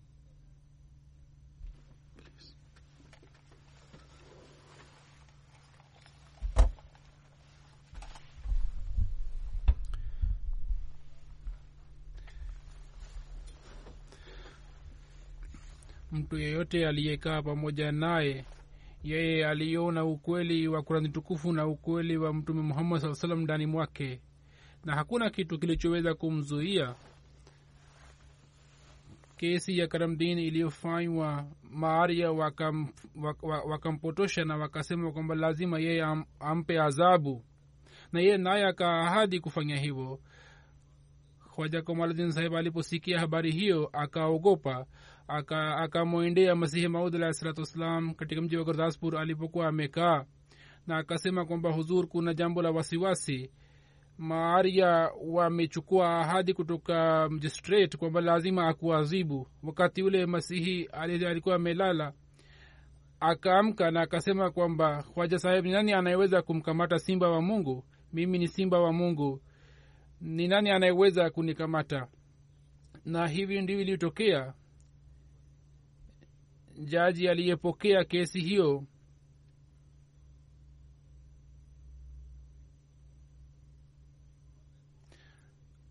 [SPEAKER 3] mtu yeyote aliyekaa pamoja naye yeye aliona ukweli wa kurani tukufu na ukweli wa mtume muhammad saa salam ndani mwake na hakuna kitu kilichoweza kumzuia kesi ya karamdin iliyofanywa maaria wakampotosha wak, wak, wakampotosha na wakasema kwamba lazima yeye am, ampe adhabu na yeye naye akaahadi kufanya hivyo. Khwaja kamaluddin sahib aliposikia habari hiyo akaogopa akamwendea aka masihi maud alahi salatu wassalam katika mji wa gurdaspur alipokuwa amekaa na akasema kwamba huzur kuna jambo la wasiwasi. Maaria wamechukua ahadi kutoka mjistret kwamba lazima akuadhibu. Wakati ule masihi alikuwa amelala akaamka na akasema kwamba khwaja sahib ni nani anayeweza kumkamata simba wa mungu? Mimi ni simba wa mungu. Ni nani anayeweza kunikamata? Na hivi ndivyo ilitokea jaji aliyepokea kesi hiyo.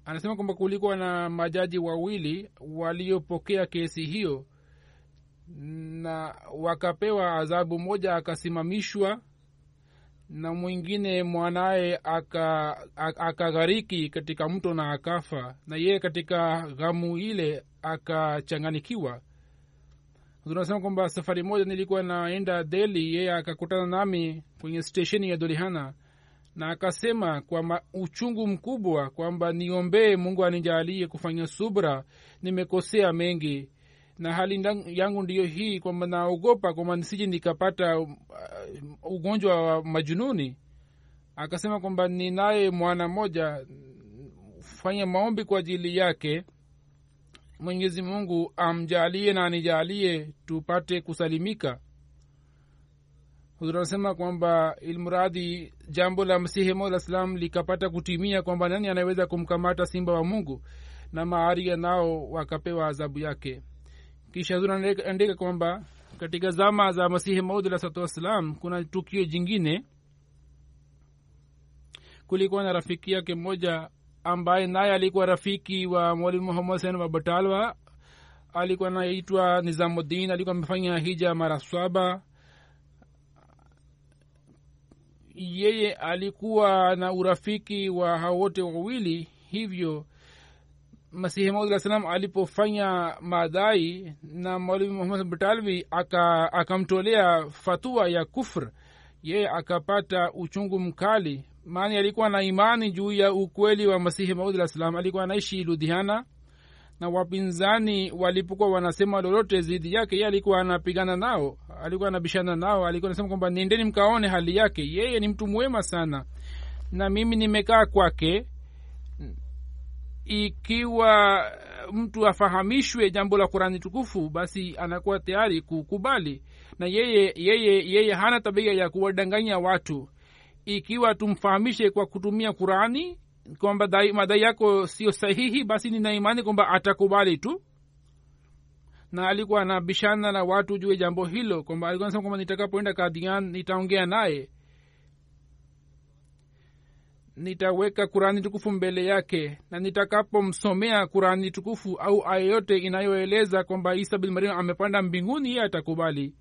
[SPEAKER 3] Anasema kwamba kulikuwa na majaji wawili waliopokea kesi hiyo na wakapewa adhabu. Moja akasimamishwa na mwingine mwanaye akaghariki aka katika mto na akafa na yeye katika ghamu ile akachanganikiwa tunasema kwamba safari moja nilikuwa naenda deli yeye akakutana nami kwenye stesheni ya dolihana na akasema kwa uchungu mkubwa kwamba niombee mungu anijalie kufanya subra nimekosea mengi. Na hali yangu ndiyo hii kwamba naogopa kwamba nisije nikapata uh, ugonjwa wa majununi. Akasema kwamba ninaye mwana mmoja fanya maombi kwa ajili yake mwenyezi mungu amjalie na anijalie tupate kusalimika. Anasema kwamba ilmuradhi jambo la masihi mola salam likapata kutimia kwamba nani anaweza kumkamata simba wa mungu na maaria nao wakapewa adhabu yake. Kisha anaandika kwamba katika zama za masihi maud alah salatu wassalam kuna tukio jingine. Kulikuwa na rafiki yake mmoja ambaye naye alikuwa rafiki wa mwalimu muhammad sen wa batalwa. Alikuwa anaitwa nizamuddin alikuwa amefanya hija mara saba. Yeye alikuwa na urafiki wa hao wote wawili hivyo masihi maud salam alipofanya madai na mwalimu muhammad batalwi akamtolea aka fatua ya kufr. Yeye akapata uchungu mkali maani alikuwa na imani juu ya ukweli wa masihi maud alah salam. Alikuwa anaishi ludhiana. Na wapinzani walipokuwa wanasema lolote zidi yake ye alikuwa anapigana nao. Alikuwa anabishana nao. Alikuwa anasema kwamba nendeni mkaone hali yake. Yeye ni mtu mwema sana. Na mimi nimekaa kwake. Ikiwa mtu afahamishwe jambo la kurani tukufu basi anakuwa tayari kukubali. Na yeye yeye yeye hana tabia ya kuwadanganya watu ikiwa tumfahamishe kwa kutumia qurani kwamba madai yako sio sahihi basi ninaimani kwamba atakubali tu. Na alikuwa anabishana na watu juu ya jambo hilo kwamba alikuwa nasema kwamba nitakapoenda kadian nitaongea naye. Nitaweka kurani tukufu mbele yake na nitakapomsomea kurani tukufu au aya yote inayoeleza kwamba isa bin mariam amepanda mbinguni yeye atakubali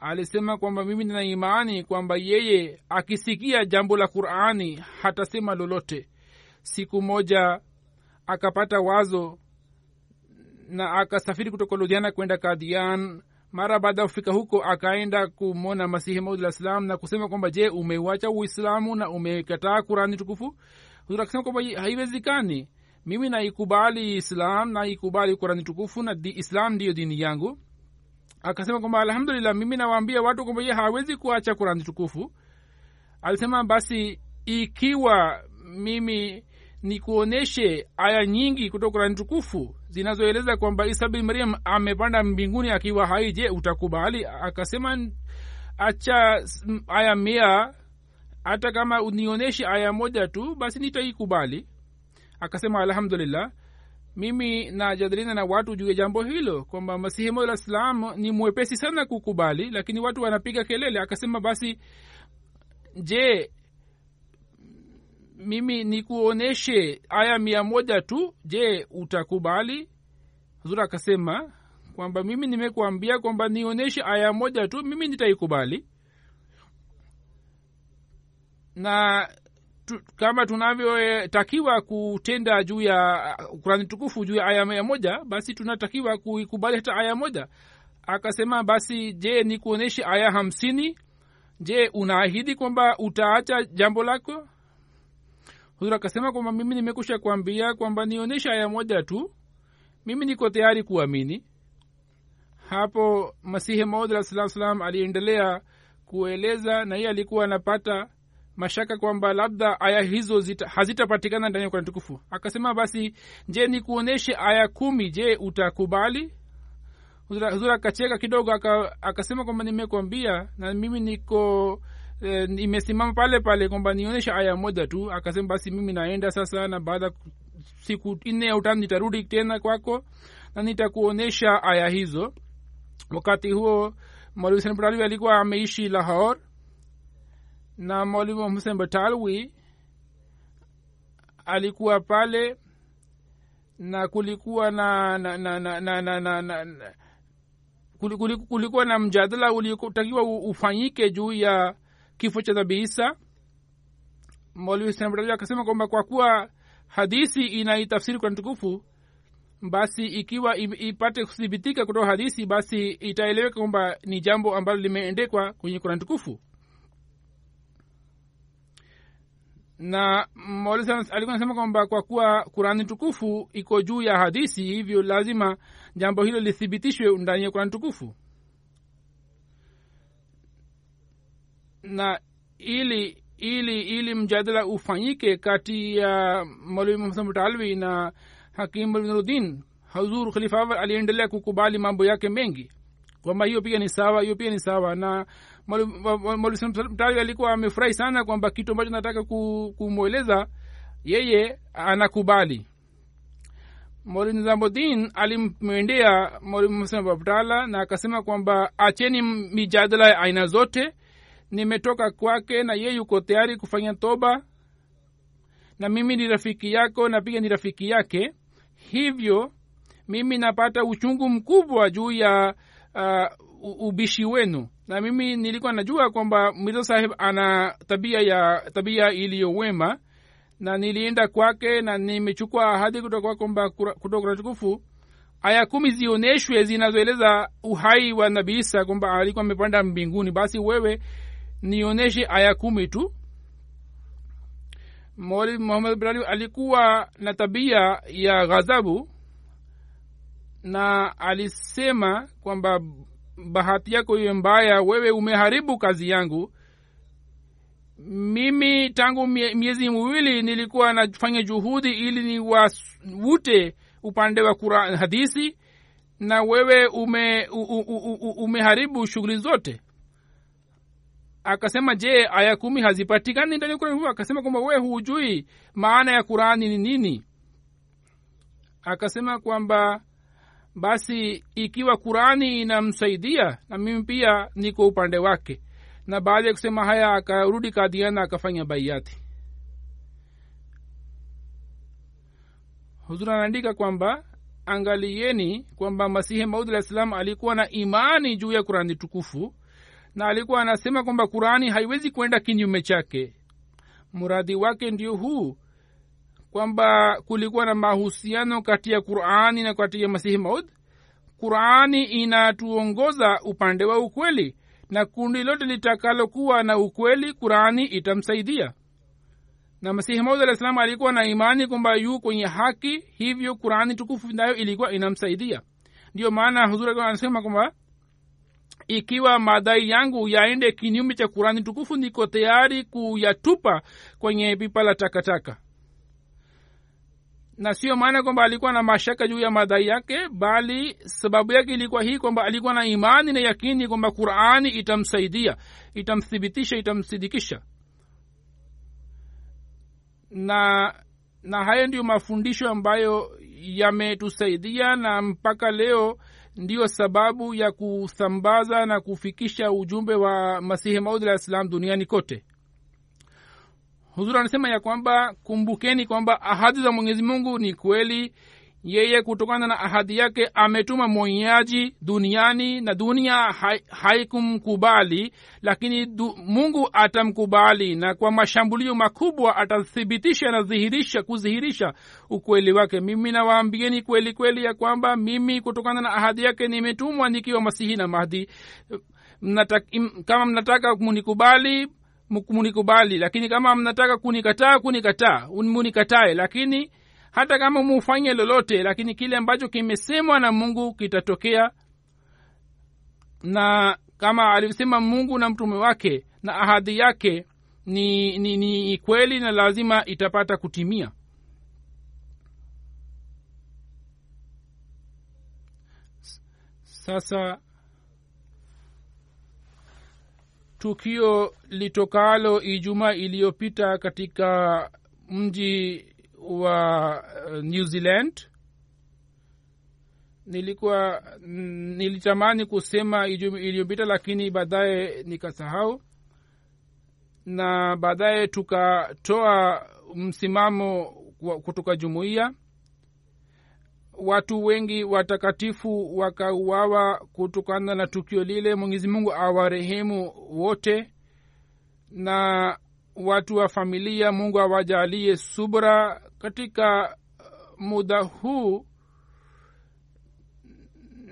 [SPEAKER 3] alisema kwamba mimi nina imani kwamba yeye akisikia jambo la qurani hatasema lolote. Siku moja akapata wazo na akasafiri kutoka ludhiana kwenda kadian. Mara baada ya kufika huko akaenda kumwona masihi maud salam na kusema kwamba je umeuacha uislamu na umekataa kurani tukufu? Huzur kwamba haiwezekani. Mimi naikubali islam naikubali kurani tukufu na di, islam ndiyo dini yangu akasema kwamba alhamdulillah mimi nawaambia watu kwamba ye hawezi kuacha kurani tukufu. Alisema basi ikiwa mimi nikuonyeshe aya nyingi kutoka kurani tukufu zinazoeleza kwamba isa bin mariam amepanda mbinguni akiwa hai je utakubali? Akasema acha aya mia hata kama unionyeshe aya moja tu basi nitaikubali. Akasema alhamdulillah mimi najadiliana na watu juu ya jambo hilo kwamba masihi mola islam ni mwepesi sana kukubali lakini watu wanapiga kelele. Akasema basi je mimi nikuonyeshe aya mia moja tu? Je utakubali? Huzuri akasema kwamba mimi nimekuambia kwamba nionyeshe aya moja tu mimi nitaikubali. Na tu, kama tunavyotakiwa kutenda juu ya kurani tukufu juu ya aya mia moja basi tunatakiwa kuikubali hata aya moja. Akasema basi je ni kuonyeshe aya hamsini? Je unaahidi kwamba utaacha jambo lako? Huzur akasema kwamba mimi nimekusha kuambia kwamba nionyeshe aya moja tu. Mimi niko tayari kuamini. Hapo masihi maud alah salam salam aliendelea kueleza na hiye alikuwa anapata mashaka kwamba labda aya hizo zita, hazitapatikana ndani ya kurani tukufu. Akasema basi je ni kuonyeshe aya kumi? Je utakubali? Huzura akacheka kidogo akasema kwamba nimekwambia na mimi niko e, nimesimama pale pale kwamba nionyeshe aya moja tu. Akasema basi mimi naenda sasa na baada siku nne au tano nitarudi tena kwako na nitakuonyesha aya hizo. Wakati huo mwalimu alikuwa ameishi lahor na mwalimu husen batalwi alikuwa pale na kulikuwa na na na na na, na, na, na, na kulikuwa na mjadala uliotakiwa ufanyike juu ya kifo cha nabii isa. Mwalimu akasema kwamba kwa kuwa hadisi inaitafsiri kwa tukufu basi ikiwa ipate kuthibitika kutoka hadisi basi itaeleweka kwamba ni jambo ambalo limeendekwa kwenye kurani tukufu na alikuwa anasema kwamba kwa kuwa kurani tukufu iko juu ya hadisi hivyo lazima jambo hilo lithibitishwe ndani ya kurani tukufu. Na ili ili ili mjadala ufanyike kati ya mwalimu msamtalwi na hakim binurudin hazur khalifa aliendelea kukubali mambo yake mengi kwamba hiyo pia ni sawa hiyo pia ni sawa. Na mwalimu alikuwa amefurahi sana kwamba kitu ambacho nataka kumweleza yeye anakubali. Mwalimu alimwendea mwalimu na akasema kwamba acheni mijadala ya aina zote nimetoka kwake na ye yuko tayari kufanya toba na mimi ni rafiki yako na pia ni rafiki yake. Hivyo mimi napata uchungu mkubwa juu ya uh, ubishi wenu. Na mimi nilikuwa najua kwamba mirza saheb ana tabia ya tabia iliyowema na nilienda kwake na nimechukua ahadi kutoka kwamba kutoka tukufu aya kumi zioneshwe zinazoeleza uhai wa nabii isa kwamba alikuwa amepanda mbinguni. Basi wewe nionyeshe aya kumi tu. Mwalimu muhammad ibrahim alikuwa na tabia ya ghadhabu na alisema kwamba bahati yako iwe mbaya wewe umeharibu kazi yangu. Mimi tangu miezi miwili nilikuwa nafanya juhudi ili niwavute upande wa Quran, hadisi na wewe ume, umeharibu shughuli zote. Akasema je aya kumi hazipatikani ndani ya akasema kwamba wewe hujui maana ya qurani ni nini? Akasema kwamba basi ikiwa qurani inamsaidia na mimi pia niko upande wake. Na baada ya kusema haya akarudi kadiana akafanya baiati huzuri anaandika kwamba angalieni kwamba masihi maud alah salam alikuwa na imani juu ya qurani tukufu na alikuwa anasema kwamba qurani haiwezi kwenda kinyume chake. Muradi wake ndio huu kwamba kulikuwa na mahusiano kati ya qurani na kati ya masihi maud. Qurani inatuongoza upande wa ukweli na kundi lote litakalokuwa na ukweli qurani itamsaidia. Na masihi maud alah salam alikuwa na imani kwamba yu kwenye haki hivyo qurani tukufu nayo ilikuwa inamsaidia. Ndiyo maana huzuri anasema kwamba ikiwa madai yangu yaende kinyume cha kurani tukufu niko tayari kuyatupa kwenye pipa la takataka na sio maana kwamba alikuwa na mashaka juu ya madai yake bali sababu yake ilikuwa hii kwamba alikuwa na imani na yakini kwamba qurani itamsaidia itamthibitisha itamsidikisha. Na na haya ndiyo mafundisho ambayo yametusaidia na mpaka leo ndiyo sababu ya kusambaza na kufikisha ujumbe wa masihi maudi alah salam duniani kote huzur anasema ya kwamba kumbukeni kwamba ahadi za mwenyezi mungu ni kweli. Yeye kutokana na ahadi yake ametuma mwonyaji duniani na dunia haikumkubali hai lakini du, mungu atamkubali na kwa mashambulio makubwa atathibitisha na dhihirisha kudhihirisha ukweli wake. Mimi nawaambieni kweli kweli ya kwamba mimi kutokana na ahadi yake nimetumwa nikiwa masihi na mahdi. Mnata, kama mnataka munikubali munikubali lakini kama mnataka kunikataa kunikataa munikatae lakini hata kama mufanye lolote lakini kile ambacho kimesemwa na mungu kitatokea. Na kama alivyosema mungu na mtume wake na ahadi yake ni, ni, ni kweli na lazima itapata kutimia. Sasa tukio litokalo ijumaa iliyopita katika mji wa new zealand. Nilikuwa nilitamani kusema iliyopita lakini baadaye nikasahau. Na baadaye tukatoa msimamo kutoka jumuiya watu wengi watakatifu wakauawa kutokana na tukio lile. Mwenyezi mungu awarehemu wote. Na watu wa familia mungu awajalie subra. Katika muda huu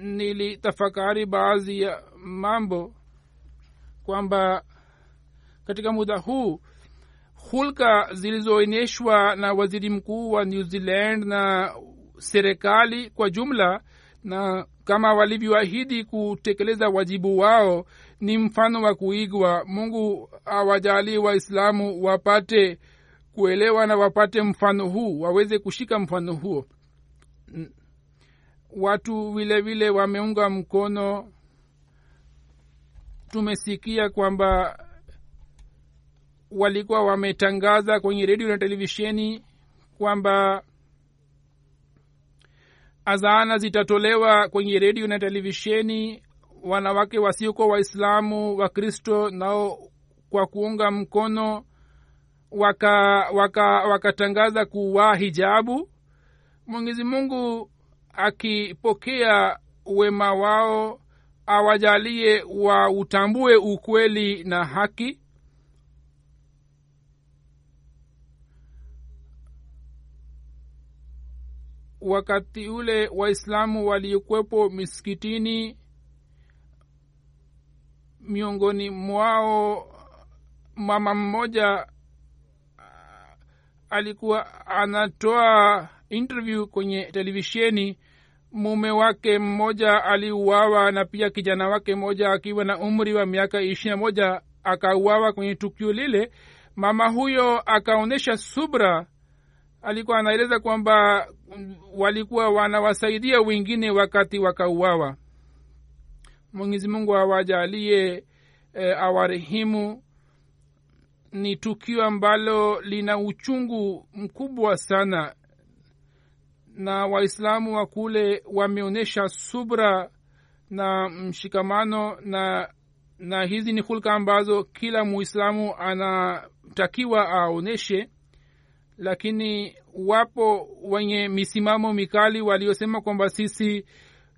[SPEAKER 3] nilitafakari baadhi ya mambo kwamba katika muda huu hulka zilizoonyeshwa na waziri mkuu wa new zealand na serikali kwa jumla na kama walivyoahidi kutekeleza wajibu wao ni mfano wa kuigwa. Mungu awajalie waislamu wapate kuelewa na wapate mfano huu waweze kushika mfano huo. Watu vile vile wameunga mkono. Tumesikia kwamba walikuwa wametangaza kwenye redio na televisheni kwamba azana zitatolewa kwenye redio na televisheni. Wanawake wasiokuwa waislamu wakristo nao kwa kuunga mkono wakatangaza waka, waka kuwaa hijabu. Mwenyezi mungu akipokea wema wao awajalie wautambue ukweli na haki wakati ule waislamu waliokuwepo misikitini miongoni mwao mama mmoja alikuwa anatoa interview kwenye televisheni. Mume wake mmoja aliuawa na pia kijana wake mmoja akiwa na umri wa miaka ishirina moja akauawa kwenye tukio lile. Mama huyo akaonyesha subra alikuwa anaeleza kwamba walikuwa wanawasaidia wengine wakati wakauawa. Mwenyezi mungu awajalie e, awarehimu ni tukio ambalo lina uchungu mkubwa sana. Na waislamu wa kule wameonyesha subra na mshikamano na na hizi ni hulka ambazo kila muislamu anatakiwa aonyeshe lakini wapo wenye misimamo mikali waliosema kwamba sisi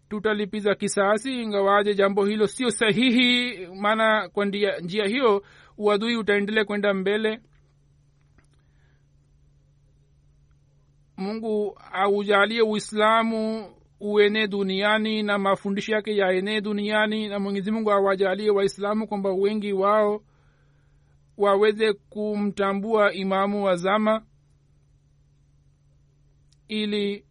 [SPEAKER 3] tutalipiza kisasi ingawaje jambo hilo sio sahihi maana kwa njia, hiyo uadui utaendelea kwenda mbele. Mungu aujalie uislamu uenee duniani na mafundisho yake yaenee duniani na mwenyezi mungu awajalie waislamu kwamba wengi wao waweze kumtambua imamu wa zama ili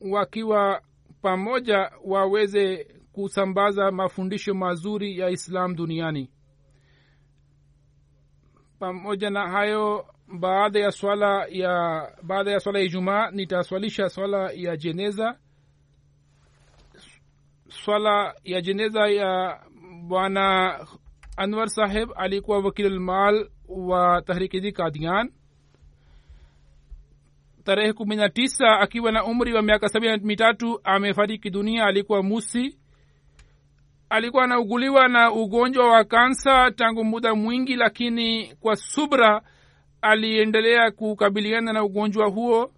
[SPEAKER 3] wakiwa pamoja waweze kusambaza mafundisho mazuri ya islam duniani. Pamoja na hayo baada ya swala ya baada ya swala ya ijumaa nitaswalisha swala ya jeneza. Swala ya jeneza ya bwana anwar saheb alikuwa wakilulmal wa tahrikidi kadian tarehe kumi na tisa akiwa na umri wa miaka sabini na mitatu amefariki dunia. Alikuwa musi. Alikuwa anauguliwa na ugonjwa wa kansa tangu muda mwingi lakini kwa subra aliendelea kukabiliana na ugonjwa huo.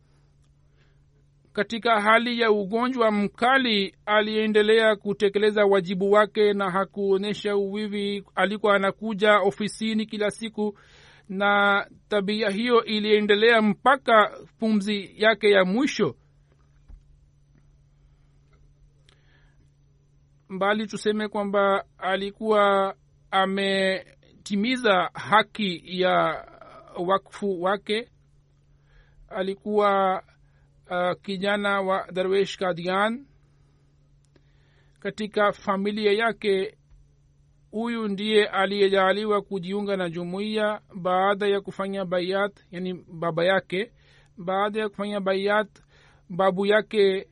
[SPEAKER 3] Katika hali ya ugonjwa mkali aliendelea kutekeleza wajibu wake na hakuonyesha uwivi. Alikuwa anakuja ofisini kila siku na tabia hiyo iliendelea mpaka pumzi yake ya mwisho. Mbali tuseme kwamba alikuwa ametimiza haki ya wakfu wake. Alikuwa uh, kijana wa darwesh kadian. Katika familia yake huyu ndiye aliyejaaliwa kujiunga na jumuiya baada ya kufanya bayat yani baba yake. Baada ya kufanya bayat babu yake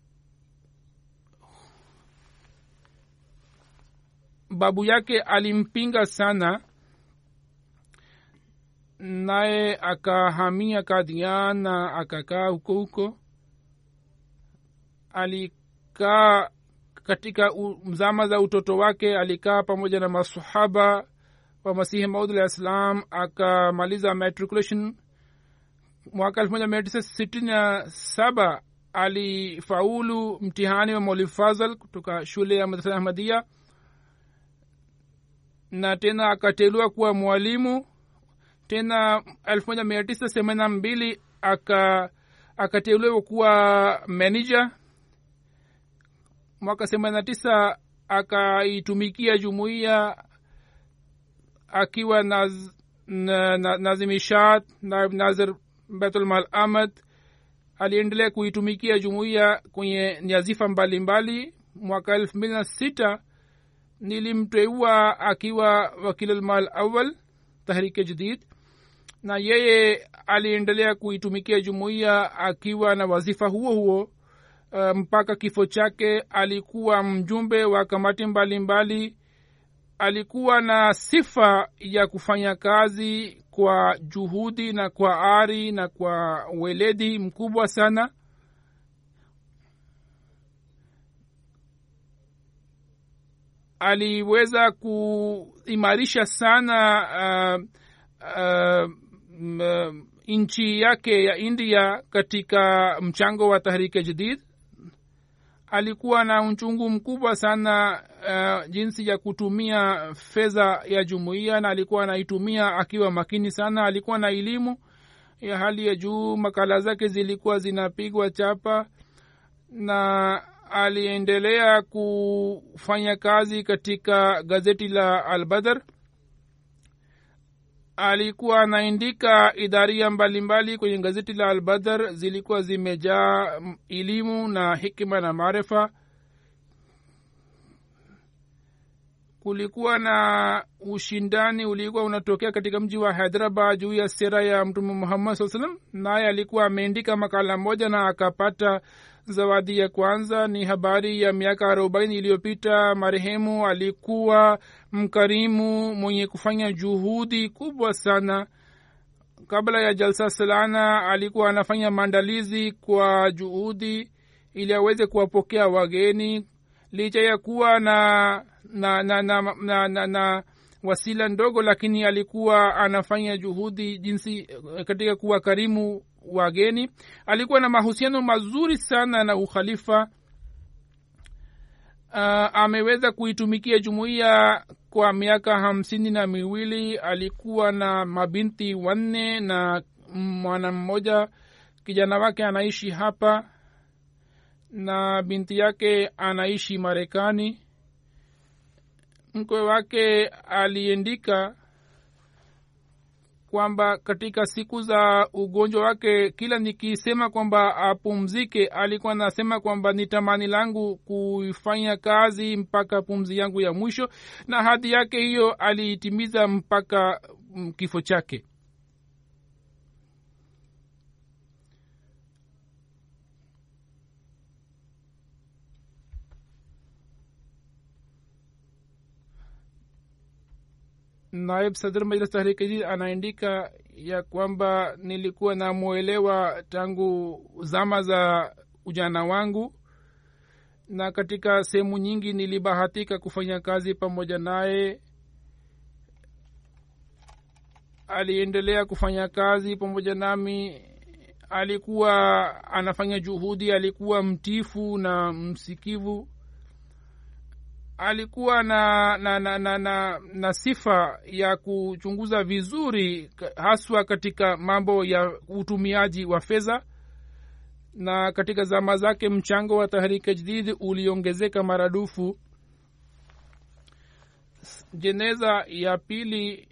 [SPEAKER 3] babu yake alimpinga sana naye akahamia kadian na akakaa huko huko. Alikaa katika zama za utoto wake alikaa pamoja na masahaba wa masihi maud alah salam akamaliza matriculation. Mwaka elfu moja mia tisa sitini na saba alifaulu mtihani wa maulid fazal kutoka shule ya madrasa ahmadia na tena akateuliwa kuwa mwalimu. Tena elfu moja mia tisa themanini na mbili aka akateuliwa kuwa manager mwaka themanini na tisa akaitumikia jumuiya akiwa naz, na, na, nazimishat naib nazir betulmal ahmad aliendelea kuitumikia jumuiya kwenye nyazifa mbalimbali. Mwaka elfu mbili na sita nilimteua akiwa wakilulmal awal tahrike jadid. Na yeye aliendelea kuitumikia jumuiya akiwa na wazifa huo huo uh, mpaka kifo chake alikuwa mjumbe wa kamati mbalimbali mbali. alikuwa na sifa ya kufanya kazi kwa juhudi na kwa ari na kwa weledi mkubwa sana aliweza kuimarisha sana uh, uh, nchi yake ya india katika mchango wa tahrike jadid alikuwa na uchungu mkubwa sana uh, jinsi ya kutumia fedha ya jumuiya na alikuwa anaitumia akiwa makini sana. Alikuwa na elimu ya hali ya juu makala zake zilikuwa zinapigwa chapa na aliendelea kufanya kazi katika gazeti la albadar alikuwa anaandika idharia mbalimbali kwenye gazeti la albadar zilikuwa zimejaa elimu na hikma na maarifa kulikuwa na ushindani ulikuwa unatokea katika mji wa hyderabad juu ya sera ya mtume muhammad saa salam naye alikuwa ameandika makala moja na akapata zawadi ya kwanza. Ni habari ya miaka arobaini iliyopita marehemu alikuwa mkarimu mwenye kufanya juhudi kubwa sana. Kabla ya jalsa salana alikuwa anafanya maandalizi kwa juhudi ili aweze kuwapokea wageni. Licha ya kuwa na na na na, na, na, na wasila ndogo lakini alikuwa anafanya juhudi jinsi katika kuwa karimu wageni. Alikuwa na mahusiano mazuri sana na ukhalifa. Uh, ameweza kuitumikia jumuiya kwa miaka hamsini na miwili. Alikuwa na mabinti wanne na mwana mmoja. Kijana wake anaishi hapa na binti yake anaishi marekani mkwe wake aliendika kwamba katika siku za ugonjwa wake kila nikisema kwamba apumzike alikuwa nasema kwamba ni tamani langu kuifanya kazi mpaka pumzi yangu ya mwisho na hadi yake hiyo aliitimiza mpaka kifo chake naib sadr majlis tahrikijid anaandika ya kwamba nilikuwa namwelewa tangu zama za ujana wangu na katika sehemu nyingi nilibahatika kufanya kazi pamoja naye. Aliendelea kufanya kazi pamoja nami. Alikuwa anafanya juhudi alikuwa mtifu na msikivu alikuwa na na, na, na, na na sifa ya kuchunguza vizuri haswa katika mambo ya utumiaji wa fedha. Na katika zama zake mchango wa tahrika jdidi uliongezeka maradufu. Jeneza ya pili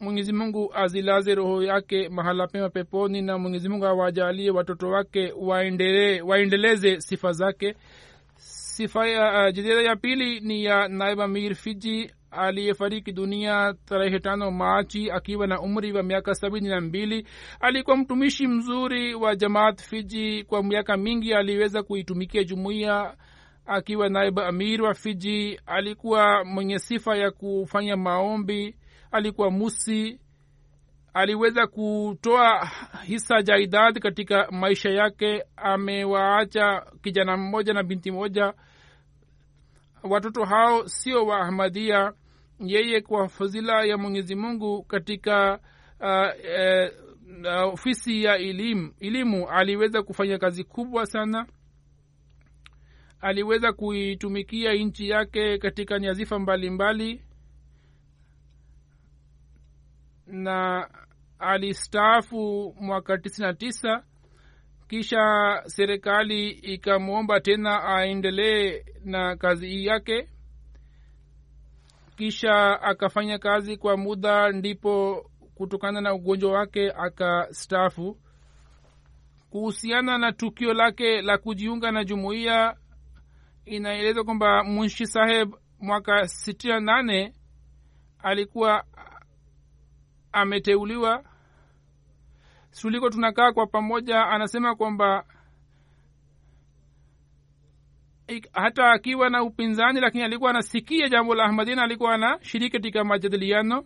[SPEAKER 3] mwenyezi mungu azilaze roho yake mahala pema peponi na mwenyezi mungu awajalie watoto wake waendelee waendeleze sifa zake sifa ya uh, jeneza ya pili ni ya naib amir fiji aliyefariki dunia tarehe tano machi akiwa na umri wa miaka sabini na mbili. Alikuwa mtumishi mzuri wa jamaat fiji. Kwa miaka mingi aliweza kuitumikia jumuiya. Akiwa naibu amir wa fiji alikuwa mwenye sifa ya kufanya maombi alikuwa musi aliweza kutoa hisa jaidad katika maisha yake amewaacha kijana mmoja na binti moja watoto hao sio wa ahmadia yeye kwa fadhila ya mwenyezi mungu katika uh, eh, ofisi ya elimu elimu aliweza kufanya kazi kubwa sana. Aliweza kuitumikia nchi yake katika nyazifa mbalimbali. Mbali, na alistaafu mwaka tisini na tisa kisha serikali ikamwomba tena aendelee na kazi hii yake kisha akafanya kazi kwa muda ndipo kutokana na ugonjwa wake akastaafu. Kuhusiana na tukio lake la kujiunga na jumuiya inaelezwa kwamba munshi saheb mwaka sitini na nane alikuwa ameteuliwa tuliko tunakaa kwa pamoja anasema kwamba hata akiwa na upinzani lakini alikuwa anasikia jambo la ahmadina alikuwa anashiriki katika majadiliano.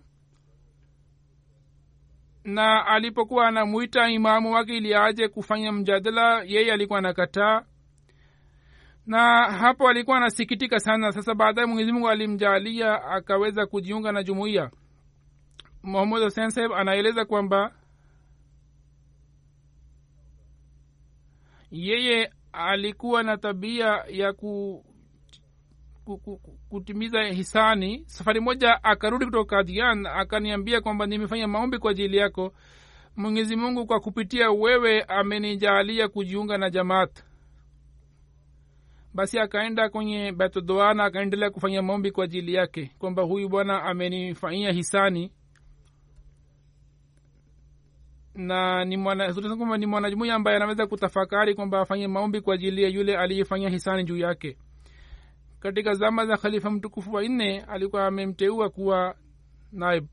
[SPEAKER 3] Na alipokuwa anamwita imamu wake ili aje kufanya mjadala yeye alikuwa anakataa. Na hapo alikuwa anasikitika sana. Sasa baadaye mwenyezi mungu alimjalia akaweza kujiunga na jumuiya. Muhammad hussein saheb anaeleza kwamba yeye alikuwa na tabia ya ku, ku, ku, ku, kutimiza hisani. Safari moja akarudi kutoka kadian akaniambia kwamba nimefanya maombi kwa ajili yako. Mwenyezi mungu kwa kupitia wewe amenijaalia kujiunga na jamaat. Basi akaenda kwenye betodoana akaendelea kufanya maombi kwa ajili yake kwamba huyu bwana amenifanyia hisani na ni kwamba ni mwanajumuia ambaye anaweza kutafakari kwamba afanye maombi kwa ajili ya yule aliyefanya hisani juu yake. Katika zama za khalifa mtukufu wa nne alikuwa amemteua kuwa naib.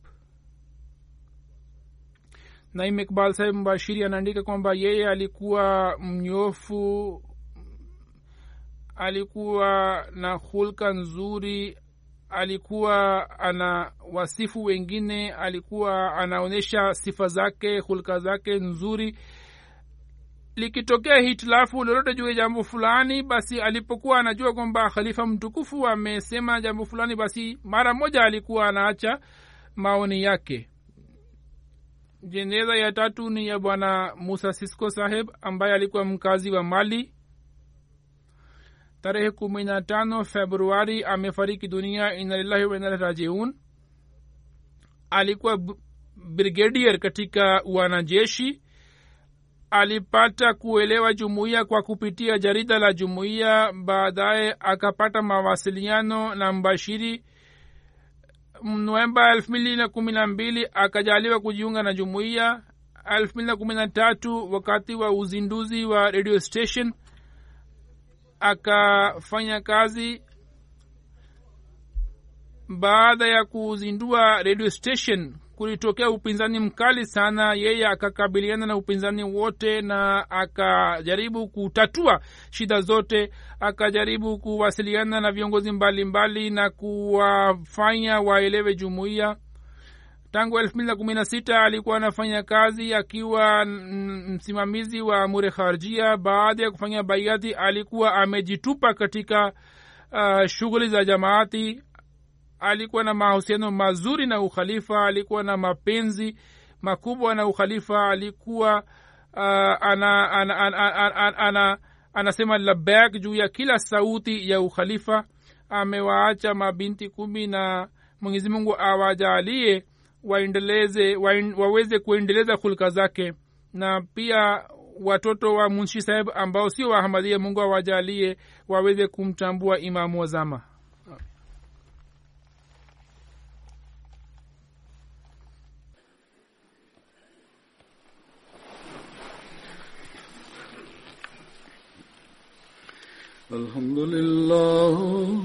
[SPEAKER 3] Naim ikbal sahib mbashiri anaandika kwamba yeye alikuwa mnyofu alikuwa na hulka nzuri alikuwa ana wasifu wengine alikuwa anaonyesha sifa zake hulka zake nzuri. Likitokea hitilafu lolote juu ya jambo fulani basi alipokuwa anajua kwamba khalifa mtukufu amesema jambo fulani basi mara moja alikuwa anaacha maoni yake. Jeneza ya tatu ni ya bwana musa sisko saheb ambaye alikuwa mkazi wa mali tarehe kumi na tano februari amefariki dunia inalillahi wainalahi rajiun. Alikuwa brigadier katika wanajeshi. Alipata kuelewa jumuiya kwa kupitia jarida la jumuiya baadaye akapata mawasiliano na mbashiri. Novemba elfu mbili na kumi na mbili akajaliwa kujiunga na jumuiya. Elfu mbili na kumi na tatu wakati wa uzinduzi wa radio station akafanya kazi baada ya kuzindua radio station. Kulitokea upinzani mkali sana. Yeye akakabiliana na upinzani wote na akajaribu kutatua shida zote. Akajaribu kuwasiliana na viongozi mbalimbali mbali na kuwafanya waelewe jumuiya tangu elfu mbili na kumi na sita alikuwa anafanya kazi akiwa msimamizi wa mure kharjia. Baada ya kufanya baiati alikuwa amejitupa katika uh, shughuli za jamaati. Alikuwa na mahusiano mazuri na ukhalifa alikuwa na mapenzi makubwa na ukhalifa. Alikuwa uh, ana, ana, ana, ana, ana, anasema labak juu ya kila sauti ya ukhalifa. Amewaacha mabinti kumi na mwenyezi mungu awajalie waendeleze waen, waweze kuendeleza hulka zake na pia watoto wa munshi saheb ambao sio wahamadia mungu awajalie waweze kumtambua imamu wazama
[SPEAKER 1] الحمد لله